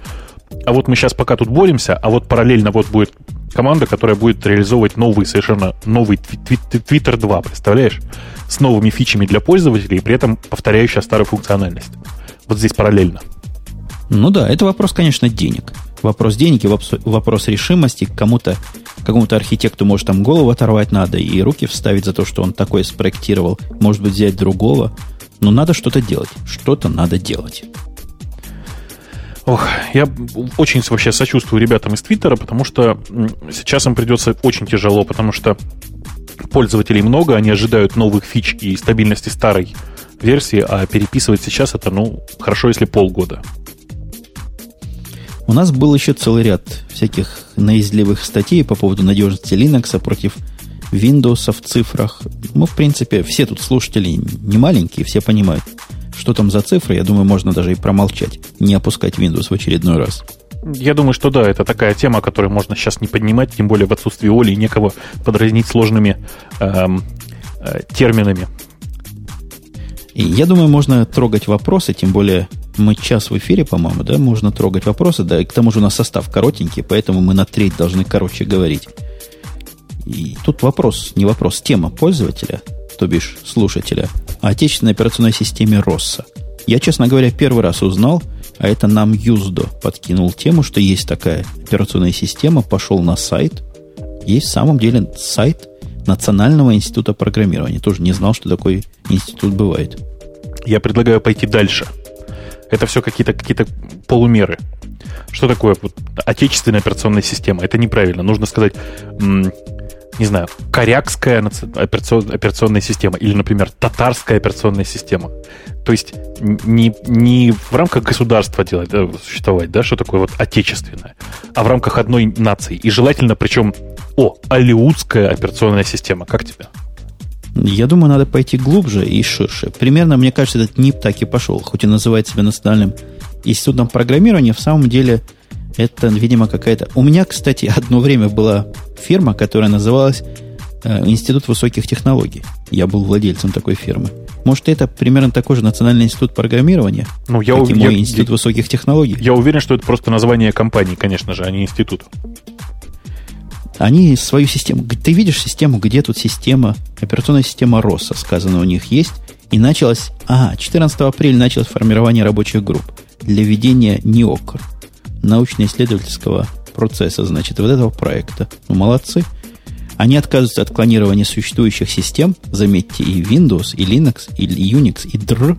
Speaker 2: а вот мы сейчас пока тут боремся, а вот параллельно вот будет команда, которая будет реализовывать новый, совершенно новый Twitter 2, представляешь? С новыми фичами для пользователей, при этом повторяющая старую функциональность. Вот здесь параллельно.
Speaker 1: Ну да, это вопрос, конечно, денег. Вопрос денег и вопрос решимости. Кому-то, какому-то архитекту, может, там голову оторвать надо и руки вставить за то, что он такое спроектировал. Может быть, взять другого. Но надо что-то делать. Что-то надо делать.
Speaker 2: Ох, я очень вообще сочувствую ребятам из Твиттера, потому что сейчас им придется очень тяжело, потому что пользователей много, они ожидают новых фич и стабильности старой версии, а переписывать сейчас это, ну, хорошо, если полгода.
Speaker 1: У нас был еще целый ряд всяких наездливых статей по поводу надежности Linux против Windows в цифрах. Мы, в принципе, все тут слушатели не маленькие, все понимают, что там за цифры, я думаю, можно даже и промолчать, не опускать Windows в очередной раз.
Speaker 2: Я думаю, что да, это такая тема, которую можно сейчас не поднимать, тем более в отсутствии Оли и некого подразнить сложными эм, э, терминами.
Speaker 1: И я думаю, можно трогать вопросы, тем более мы час в эфире, по-моему, да, можно трогать вопросы, да, и к тому же у нас состав коротенький, поэтому мы на треть должны короче говорить. И тут вопрос, не вопрос, тема пользователя, то бишь слушателя, отечественной операционной системе Росса. Я, честно говоря, первый раз узнал а это нам Юздо подкинул тему, что есть такая операционная система, пошел на сайт. Есть в самом деле сайт Национального института программирования. Тоже не знал, что такой институт бывает.
Speaker 2: Я предлагаю пойти дальше. Это все какие-то какие полумеры. Что такое отечественная операционная система? Это неправильно. Нужно сказать, не знаю, корякская операционная система или, например, татарская операционная система. То есть не, не в рамках государства делать, да, существовать, да, что такое вот отечественное, а в рамках одной нации. И желательно, причем, о, алиутская операционная система. Как тебе?
Speaker 1: Я думаю, надо пойти глубже и ширше. Примерно, мне кажется, этот НИП так и пошел, хоть и называет себя национальным институтом программирования, в самом деле это, видимо, какая-то... У меня, кстати, одно время была фирма, которая называлась э, Институт высоких технологий. Я был владельцем такой фирмы. Может, это примерно такой же Национальный институт программирования?
Speaker 2: Ну, я,
Speaker 1: как
Speaker 2: и
Speaker 1: мой
Speaker 2: я,
Speaker 1: Институт я, высоких технологий.
Speaker 2: Я уверен, что это просто название компании, конечно же, а не институт.
Speaker 1: Они свою систему... Ты видишь систему, где тут система, операционная система РОСа, сказано у них есть, и началось... А, 14 апреля началось формирование рабочих групп для ведения НИОКР, научно-исследовательского процесса, значит, вот этого проекта. Ну, молодцы. Они отказываются от клонирования существующих систем, заметьте, и Windows, и Linux, и Unix, и DR,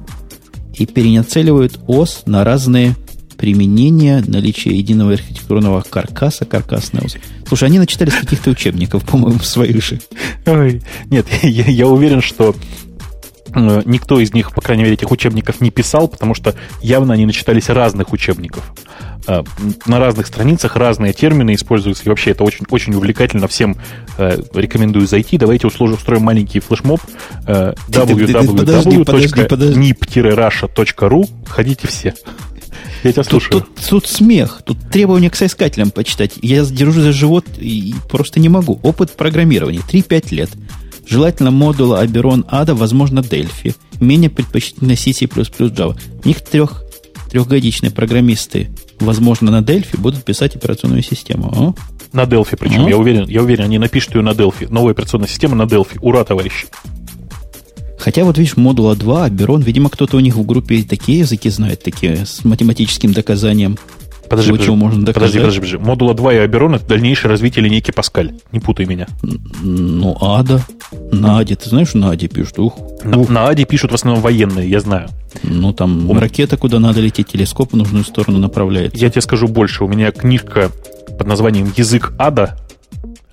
Speaker 1: и перенацеливают ОС на разные применения, наличие единого архитектурного каркаса, каркасного. Слушай, они начитали с каких-то учебников, по-моему, своих же.
Speaker 2: Ой, нет, я, я уверен, что никто из них, по крайней мере, этих учебников не писал, потому что явно они начитались разных учебников. Э, на разных страницах разные термины используются, и вообще это очень, очень увлекательно. Всем э, рекомендую зайти. Давайте устроим маленький флешмоб www.nip-russia.ru. Ходите все.
Speaker 1: Я тебя слушаю. Тут, тут, тут смех, тут требования к соискателям почитать. Я держу за живот и просто не могу. Опыт программирования 3-5 лет. Желательно модула Аберон Ада, возможно, Delphi. Менее предпочтительно C, C++, Java. У них трех, трехгодичные программисты, возможно, на Delphi будут писать операционную систему. О?
Speaker 2: На Delphi, причем, О? я уверен, я уверен, они напишут ее на Delphi. Новая операционная система на Delphi. Ура, товарищи!
Speaker 1: Хотя вот видишь, модула 2, Аберон, видимо, кто-то у них в группе такие языки знает, такие с математическим доказанием.
Speaker 2: Подожди, того, подожди, чего можно доказать. подожди, подожди, подожди. Модула 2 и Аберон это дальнейшее развитие линейки Паскаль. Не путай меня.
Speaker 1: Ну, Ада. На Аде, ты знаешь, на Аде пишут? Ух,
Speaker 2: на, ух. на Аде пишут в основном военные, я знаю.
Speaker 1: Ну, там у... ракета, куда надо лететь, телескоп в нужную сторону направляется.
Speaker 2: Я тебе скажу больше. У меня книжка под названием «Язык Ада»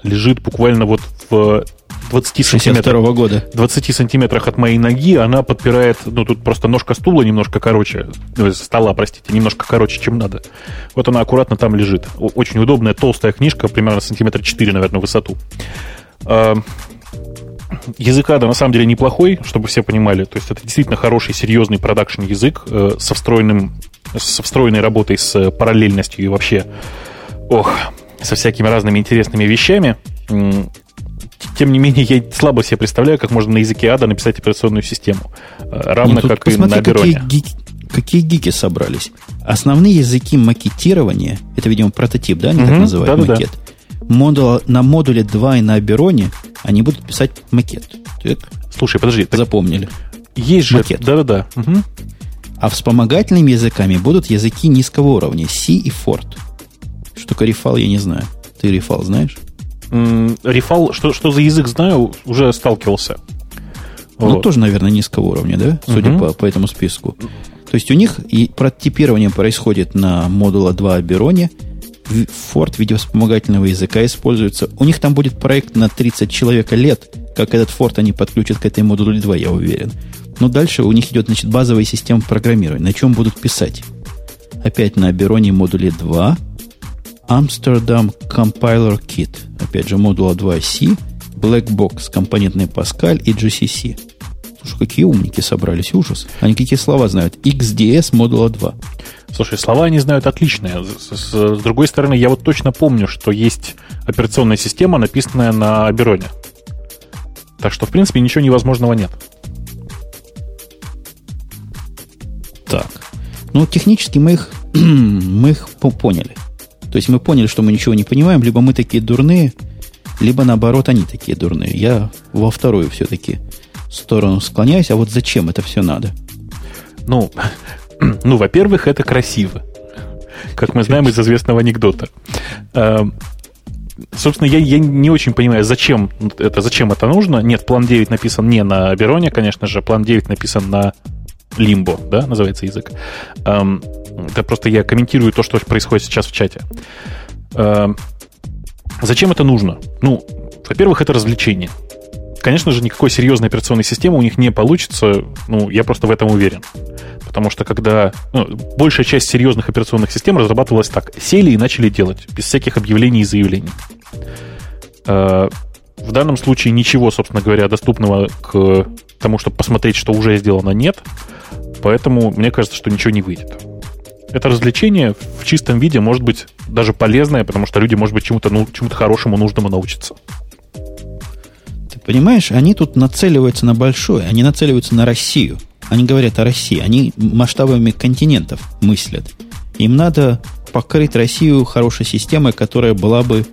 Speaker 2: лежит буквально вот в 20 сантиметров,
Speaker 1: года.
Speaker 2: 20 сантиметрах от моей ноги она подпирает, ну, тут просто ножка стула немножко короче, ну, стола, простите, немножко короче, чем надо. Вот она аккуратно там лежит. Очень удобная, толстая книжка, примерно сантиметра 4, наверное, в высоту. А, язык Ада на самом деле неплохой, чтобы все понимали. То есть это действительно хороший, серьезный продакшн язык э, со встроенным, со встроенной работой с параллельностью и вообще, ох, со всякими разными интересными вещами тем не менее, я слабо себе представляю, как можно на языке ада написать операционную систему. Э, равно Нет, как и на Абероне.
Speaker 1: Какие гики, какие гики собрались. Основные языки макетирования, это, видимо, прототип, да, они угу, так называют, да, макет. Да. Модула, на модуле 2 и на Абероне они будут писать макет.
Speaker 2: Так? Слушай, подожди.
Speaker 1: Запомнили.
Speaker 2: Есть же... Макет. Да-да-да. Угу.
Speaker 1: А вспомогательными языками будут языки низкого уровня, C и Fort. Что такое рефал, я не знаю. Ты рефал знаешь?
Speaker 2: Рефал, что, что за язык знаю, уже сталкивался.
Speaker 1: Ну, вот. тоже, наверное, низкого уровня, да? Судя угу. по, по этому списку. То есть у них и прототипирование происходит на модула 2 Абероне, Форт видеовспомогательного языка используется. У них там будет проект на 30 человека лет, как этот Форт они подключат к этой модулю 2, я уверен. Но дальше у них идет, значит, базовая система программирования. На чем будут писать? Опять на Абероне модуле 2, Amsterdam Compiler Kit. Опять же, модула 2C, Black Box, компонентный Pascal и GCC. Слушай, какие умники собрались, ужас. Они какие слова знают? XDS модула 2.
Speaker 2: Слушай, слова они знают отличные. С, с, с другой стороны, я вот точно помню, что есть операционная система, написанная на Абероне. Так что, в принципе, ничего невозможного нет.
Speaker 1: Так. Ну, технически мы их, мы их поняли. То есть мы поняли, что мы ничего не понимаем, либо мы такие дурные, либо наоборот они такие дурные. Я во вторую все-таки сторону склоняюсь, а вот зачем это все надо?
Speaker 2: Ну, Ну, во-первых, это красиво. Как мы знаем из известного анекдота. Эм, собственно, я, я не очень понимаю, зачем это, зачем это нужно. Нет, план 9 написан не на Бероне, конечно же, план 9 написан на Лимбо, да, называется язык. Эм, это просто я комментирую то, что происходит сейчас в чате. Эм, зачем это нужно? Ну, во-первых, это развлечение. Конечно же, никакой серьезной операционной системы у них не получится, ну, я просто в этом уверен. Потому что когда ну, большая часть серьезных операционных систем разрабатывалась так, сели и начали делать, без всяких объявлений и заявлений. Э, в данном случае ничего, собственно говоря, доступного к тому, чтобы посмотреть, что уже сделано, нет. Поэтому мне кажется, что ничего не выйдет. Это развлечение в чистом виде может быть даже полезное, потому что люди, может быть, чему-то ну, чему хорошему нужному научиться.
Speaker 1: Понимаешь, они тут нацеливаются на большое, они нацеливаются на Россию. Они говорят о России, они масштабами континентов мыслят. Им надо покрыть Россию хорошей системой, которая была бы,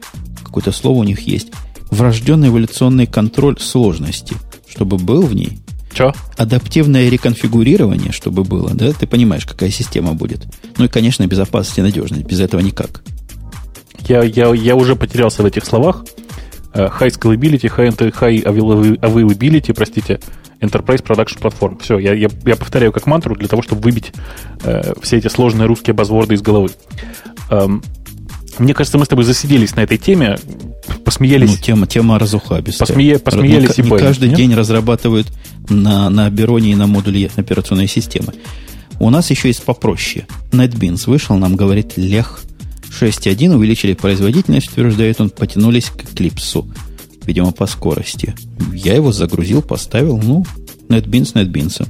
Speaker 1: какое-то слово у них есть, врожденный эволюционный контроль сложности, чтобы был в ней.
Speaker 2: Че?
Speaker 1: Адаптивное реконфигурирование, чтобы было, да? Ты понимаешь, какая система будет. Ну и, конечно, безопасность и надежность. Без этого никак.
Speaker 2: Я, я, я уже потерялся в этих словах. Э, high Scalability, High, high Availability, простите, Enterprise Production Platform. Все, я, я, я повторяю как мантру для того, чтобы выбить э, все эти сложные русские базворды из головы. Эм, мне кажется, мы с тобой засиделись на этой теме, посмеялись. Ну,
Speaker 1: тема, тема разухабистая.
Speaker 2: Посмея, посмеялись
Speaker 1: не, и не каждый нет? день разрабатывают на, на Бероне и на модуле операционной системы. У нас еще есть попроще. NetBeans вышел, нам говорит, лех 6.1 увеличили производительность, утверждает он, потянулись к Eclipse. Видимо, по скорости. Я его загрузил, поставил, ну, NetBeans NetBeans.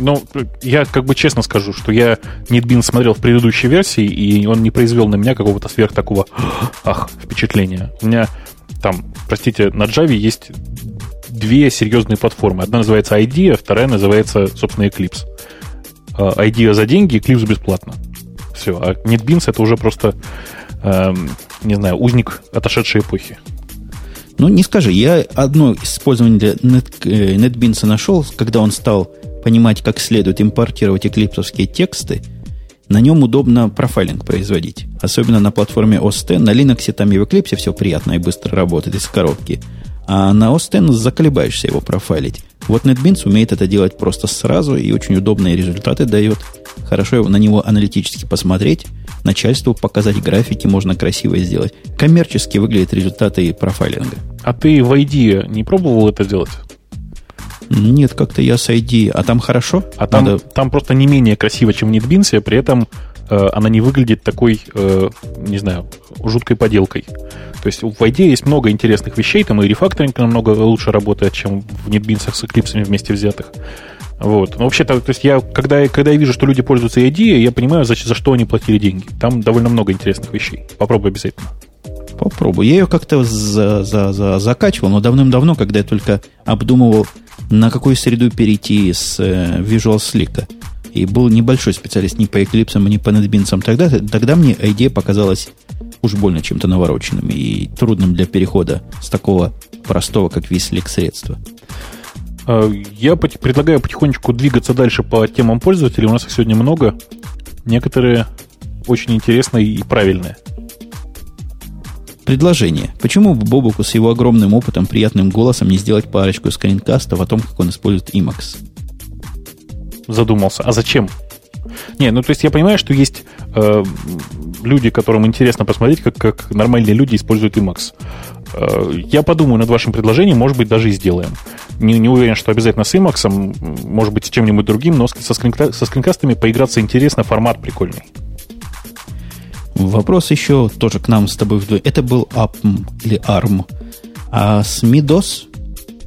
Speaker 2: Ну, я как бы честно скажу, что я NetBeans смотрел в предыдущей версии, и он не произвел на меня какого-то сверх такого, ах, впечатления. У меня там, простите, на Java есть две серьезные платформы. Одна называется IDEA, вторая называется, собственно, Eclipse. IDEA а, за деньги, Eclipse бесплатно. Все. А NetBeans это уже просто, э, не знаю, узник отошедшей эпохи.
Speaker 1: Ну, не скажи, я одно использование для Net, э, NetBeans нашел, когда он стал понимать, как следует импортировать эклипсовские тексты, на нем удобно профайлинг производить. Особенно на платформе OS X. На Linux там и в Eclipse все приятно и быстро работает из коробки. А на OS X заколебаешься его профайлить. Вот NetBeans умеет это делать просто сразу и очень удобные результаты дает. Хорошо на него аналитически посмотреть, начальству показать графики, можно красиво сделать. Коммерчески выглядят результаты профайлинга.
Speaker 2: А ты в ID не пробовал это сделать?
Speaker 1: Нет, как-то я с ID. А там хорошо?
Speaker 2: А там, Надо... там просто не менее красиво, чем в NetBeans, при этом э, она не выглядит такой, э, не знаю, жуткой поделкой. То есть в ID есть много интересных вещей, там и рефакторинг намного лучше работает, чем в NetBeans с Eclipse вместе взятых. Вот. Но вообще-то, то есть я, когда, когда я вижу, что люди пользуются ID, я понимаю, за, за что они платили деньги. Там довольно много интересных вещей. Попробуй обязательно.
Speaker 1: Попробую. Я ее как-то за, за, за, закачивал, но давным-давно, когда я только обдумывал, на какую среду перейти с э, Visual Slick. И был небольшой специалист ни по Eclipse, ни по NetBeans. Тогда, тогда мне идея показалась уж больно чем-то навороченным и трудным для перехода с такого простого, как VSLIC средства.
Speaker 2: А, я предлагаю потихонечку двигаться дальше по темам пользователей. У нас их сегодня много. Некоторые очень интересные и правильные.
Speaker 1: Предложение. Почему бы Бобуку с его огромным опытом, приятным голосом не сделать парочку скринкастов о том, как он использует Emacs?
Speaker 2: Задумался. А зачем? Не, ну то есть я понимаю, что есть э, люди, которым интересно посмотреть, как, как нормальные люди используют Emacs. Э, я подумаю над вашим предложением, может быть, даже и сделаем. Не, не уверен, что обязательно с Emacs, может быть, с чем-нибудь другим, но со, скринка, со скринкастами поиграться интересно, формат прикольный.
Speaker 1: Вопрос еще тоже к нам с тобой вдвоем. Это был ARM или ARM. А SMIDOS,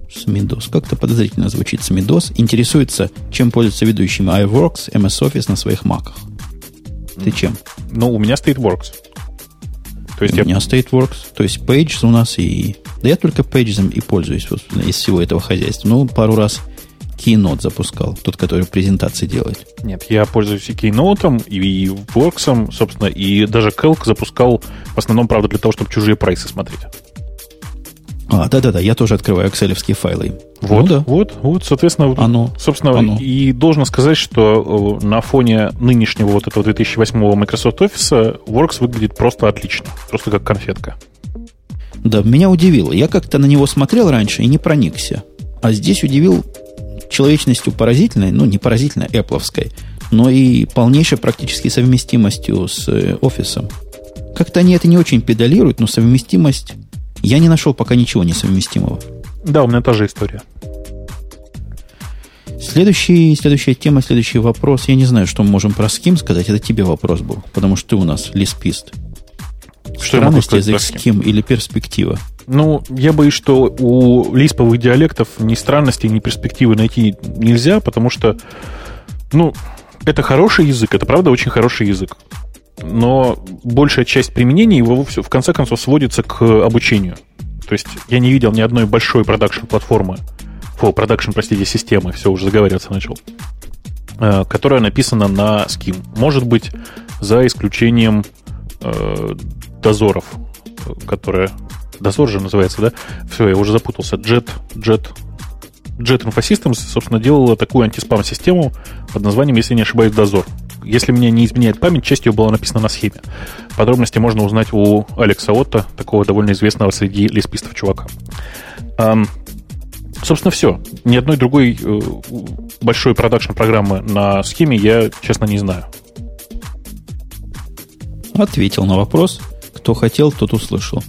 Speaker 1: SMIDOS, как-то подозрительно звучит SMIDOS, интересуется, чем пользуются ведущими iWorks, MS Office на своих маках. Ты чем?
Speaker 2: Ну, у меня стоит Works.
Speaker 1: То есть у я... меня стоит Works. То есть Pages у нас и... Да я только Pages и пользуюсь из всего этого хозяйства. Ну, пару раз Keynote запускал, тот, который презентации делает.
Speaker 2: Нет, я пользуюсь и Keynote, и Works, собственно, и даже Calc запускал в основном, правда, для того, чтобы чужие прайсы смотреть.
Speaker 1: А, да-да-да, я тоже открываю excel файлы.
Speaker 2: Вот, ну, да. вот, вот, соответственно,
Speaker 1: оно,
Speaker 2: собственно,
Speaker 1: оно.
Speaker 2: и должен сказать, что э, на фоне нынешнего вот этого 2008 Microsoft Office Works выглядит просто отлично, просто как конфетка.
Speaker 1: Да, меня удивило. Я как-то на него смотрел раньше и не проникся. А здесь удивил человечностью поразительной, ну, не поразительной, эпловской, но и полнейшей практически совместимостью с э, офисом. Как-то они это не очень педалируют, но совместимость... Я не нашел пока ничего несовместимого.
Speaker 2: Да, у меня та же история.
Speaker 1: Следующий, следующая тема, следующий вопрос. Я не знаю, что мы можем про Scheme сказать. Это тебе вопрос был, потому что ты у нас лиспист.
Speaker 2: Что
Speaker 1: Странность язык Scheme или перспектива?
Speaker 2: Ну, я боюсь, что у лисповых диалектов ни странности, ни перспективы найти нельзя, потому что, ну, это хороший язык, это правда очень хороший язык. Но большая часть применения его в конце концов сводится к обучению. То есть я не видел ни одной большой продакшн-платформы, фу, продакшн, простите, системы, все, уже заговариваться начал, э, которая написана на Scheme. Может быть, за исключением э, дозоров, которые Дозор же называется, да? Все, я уже запутался. Jet, Jet, Jet Infosystems, собственно, делала такую антиспам-систему под названием, если не ошибаюсь, Дозор. Если меня не изменяет память, часть ее была написана на схеме. Подробности можно узнать у Алекса Отта, такого довольно известного среди леспистов чувака. Собственно, все. Ни одной другой э, большой продакшн-программы на схеме я, честно, не знаю.
Speaker 1: Ответил на вопрос. Кто хотел, тот услышал.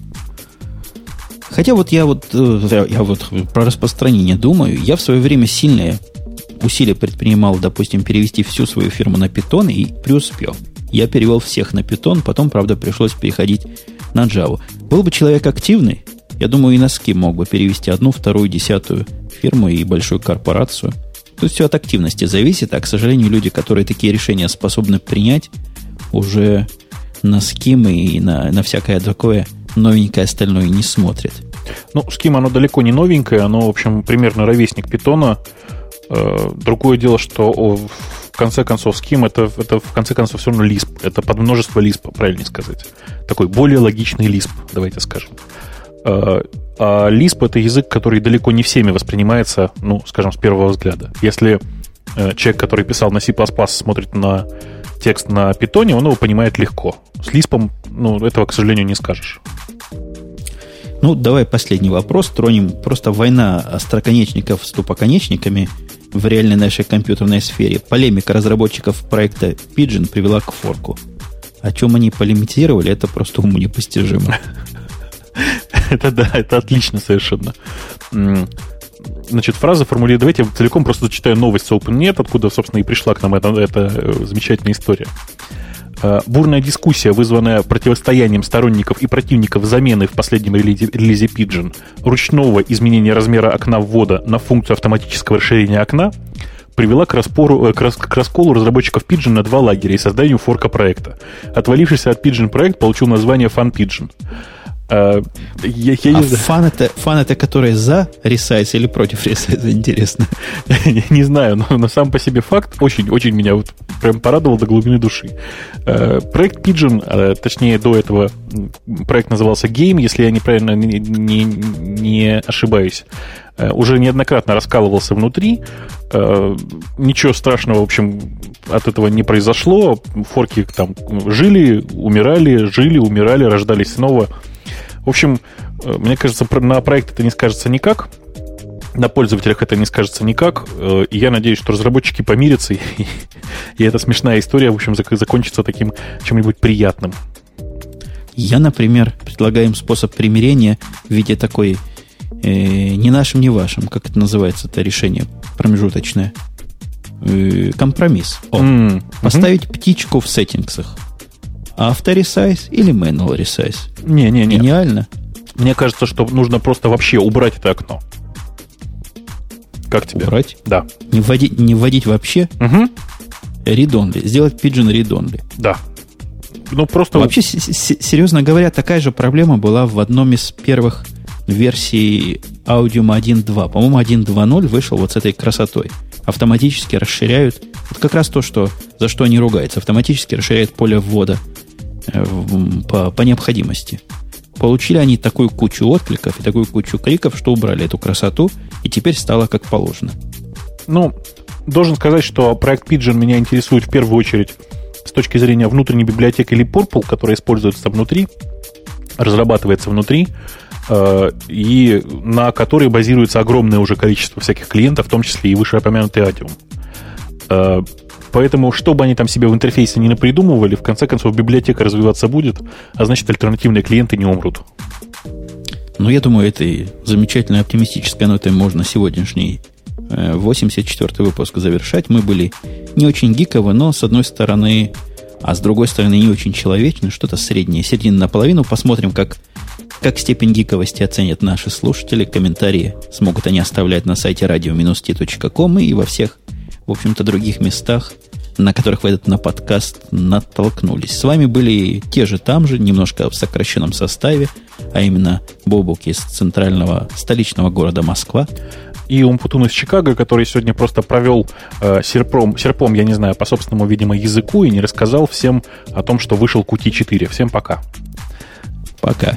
Speaker 1: Хотя вот я вот, э, я вот про распространение думаю, я в свое время сильные усилия предпринимал, допустим, перевести всю свою фирму на питон и преуспел. Я перевел всех на питон, потом, правда, пришлось переходить на Java. Был бы человек активный, я думаю, и носки мог бы перевести одну, вторую, десятую фирму и большую корпорацию. Тут все от активности зависит, а, к сожалению, люди, которые такие решения способны принять, уже на скимы и на, на всякое такое новенькое остальное не смотрит.
Speaker 2: Ну, Scheme, оно далеко не новенькое, оно, в общем, примерно ровесник питона. Э, другое дело, что в конце концов Scheme это, это в конце концов все равно Lisp. Это под множество Lisp, правильно сказать. Такой более логичный Lisp, давайте скажем. Э, а Lisp это язык, который далеко не всеми воспринимается, ну, скажем, с первого взгляда. Если э, человек, который писал на C++, смотрит на текст на питоне, он его понимает легко. С Lisp, ну, этого, к сожалению, не скажешь.
Speaker 1: Ну, давай последний вопрос. Тронем просто война остроконечников с тупоконечниками в реальной нашей компьютерной сфере. Полемика разработчиков проекта Pigeon привела к форку. О чем они полемизировали, это просто уму непостижимо.
Speaker 2: Это да, это отлично совершенно. Значит, фраза формулирует. Давайте я целиком просто зачитаю новость с OpenNet, откуда, собственно, и пришла к нам эта, эта э, замечательная история. Э, бурная дискуссия, вызванная противостоянием сторонников и противников замены в последнем релизе, релизе Pigeon ручного изменения размера окна ввода на функцию автоматического расширения окна, привела к, распору, э, к, рас, к расколу разработчиков Pigeon на два лагеря и созданию форка проекта. Отвалившийся от Pigeon проект получил название Fun Pigeon.
Speaker 1: А, я, я а не фан, это, фан это который за ресайз или против ресайза, интересно.
Speaker 2: не знаю, но, но сам по себе факт очень-очень меня вот прям порадовал до глубины души. Э, проект Pigeon, э, точнее до этого проект назывался Game, если я неправильно не, не, не ошибаюсь, э, уже неоднократно раскалывался внутри. Ничего страшного, в общем, от этого не произошло. Форки там жили, умирали, жили, умирали, рождались снова – в общем, э, мне кажется, на проект это не скажется никак. На пользователях это не скажется никак. Э, и я надеюсь, что разработчики помирятся, и, и эта смешная история, в общем, закончится таким чем-нибудь приятным.
Speaker 1: Я, например, предлагаю им способ примирения в виде такой э, не нашим, не вашим, как это называется, это решение промежуточное. Э, компромисс. О, mm-hmm. Поставить птичку в сеттингсах. Авторесайз или manual resize?
Speaker 2: Не-не-не.
Speaker 1: Гениально.
Speaker 2: Мне кажется, что нужно просто вообще убрать это окно. Как тебе?
Speaker 1: Убрать?
Speaker 2: Да.
Speaker 1: Не вводить, не вводить вообще?
Speaker 2: Угу.
Speaker 1: Read only. Сделать pigeon read only.
Speaker 2: Да. Ну, просто...
Speaker 1: Вообще, серьезно говоря, такая же проблема была в одном из первых версий Audium 1.2. По-моему, 1.2.0 вышел вот с этой красотой. Автоматически расширяют. Вот как раз то, что, за что они ругаются. Автоматически расширяют поле ввода по, по необходимости. получили они такую кучу откликов и такую кучу криков, что убрали эту красоту, и теперь стало как положено.
Speaker 2: Ну, должен сказать, что проект Pigeon меня интересует в первую очередь с точки зрения внутренней библиотеки или Purple, которая используется внутри, разрабатывается внутри, э, и на которой базируется огромное уже количество всяких клиентов, в том числе и вышеупомянутый Atium. Поэтому, что бы они там себе в интерфейсе не напридумывали, в конце концов, библиотека развиваться будет, а значит, альтернативные клиенты не умрут.
Speaker 1: Ну, я думаю, этой замечательной оптимистической нотой можно сегодняшний 84 э, выпуск завершать. Мы были не очень гиковы, но с одной стороны, а с другой стороны не очень человечны, что-то среднее, середина наполовину. Посмотрим, как, как степень гиковости оценят наши слушатели. Комментарии смогут они оставлять на сайте radio-t.com и во всех, в общем-то, других местах, на которых вы этот на подкаст натолкнулись. С вами были те же там же, немножко в сокращенном составе, а именно Бобук из центрального столичного города Москва
Speaker 2: и Умпутун из Чикаго, который сегодня просто провел э, серпом, серпом, я не знаю, по собственному, видимо, языку и не рассказал всем о том, что вышел Qt 4. Всем пока.
Speaker 1: Пока.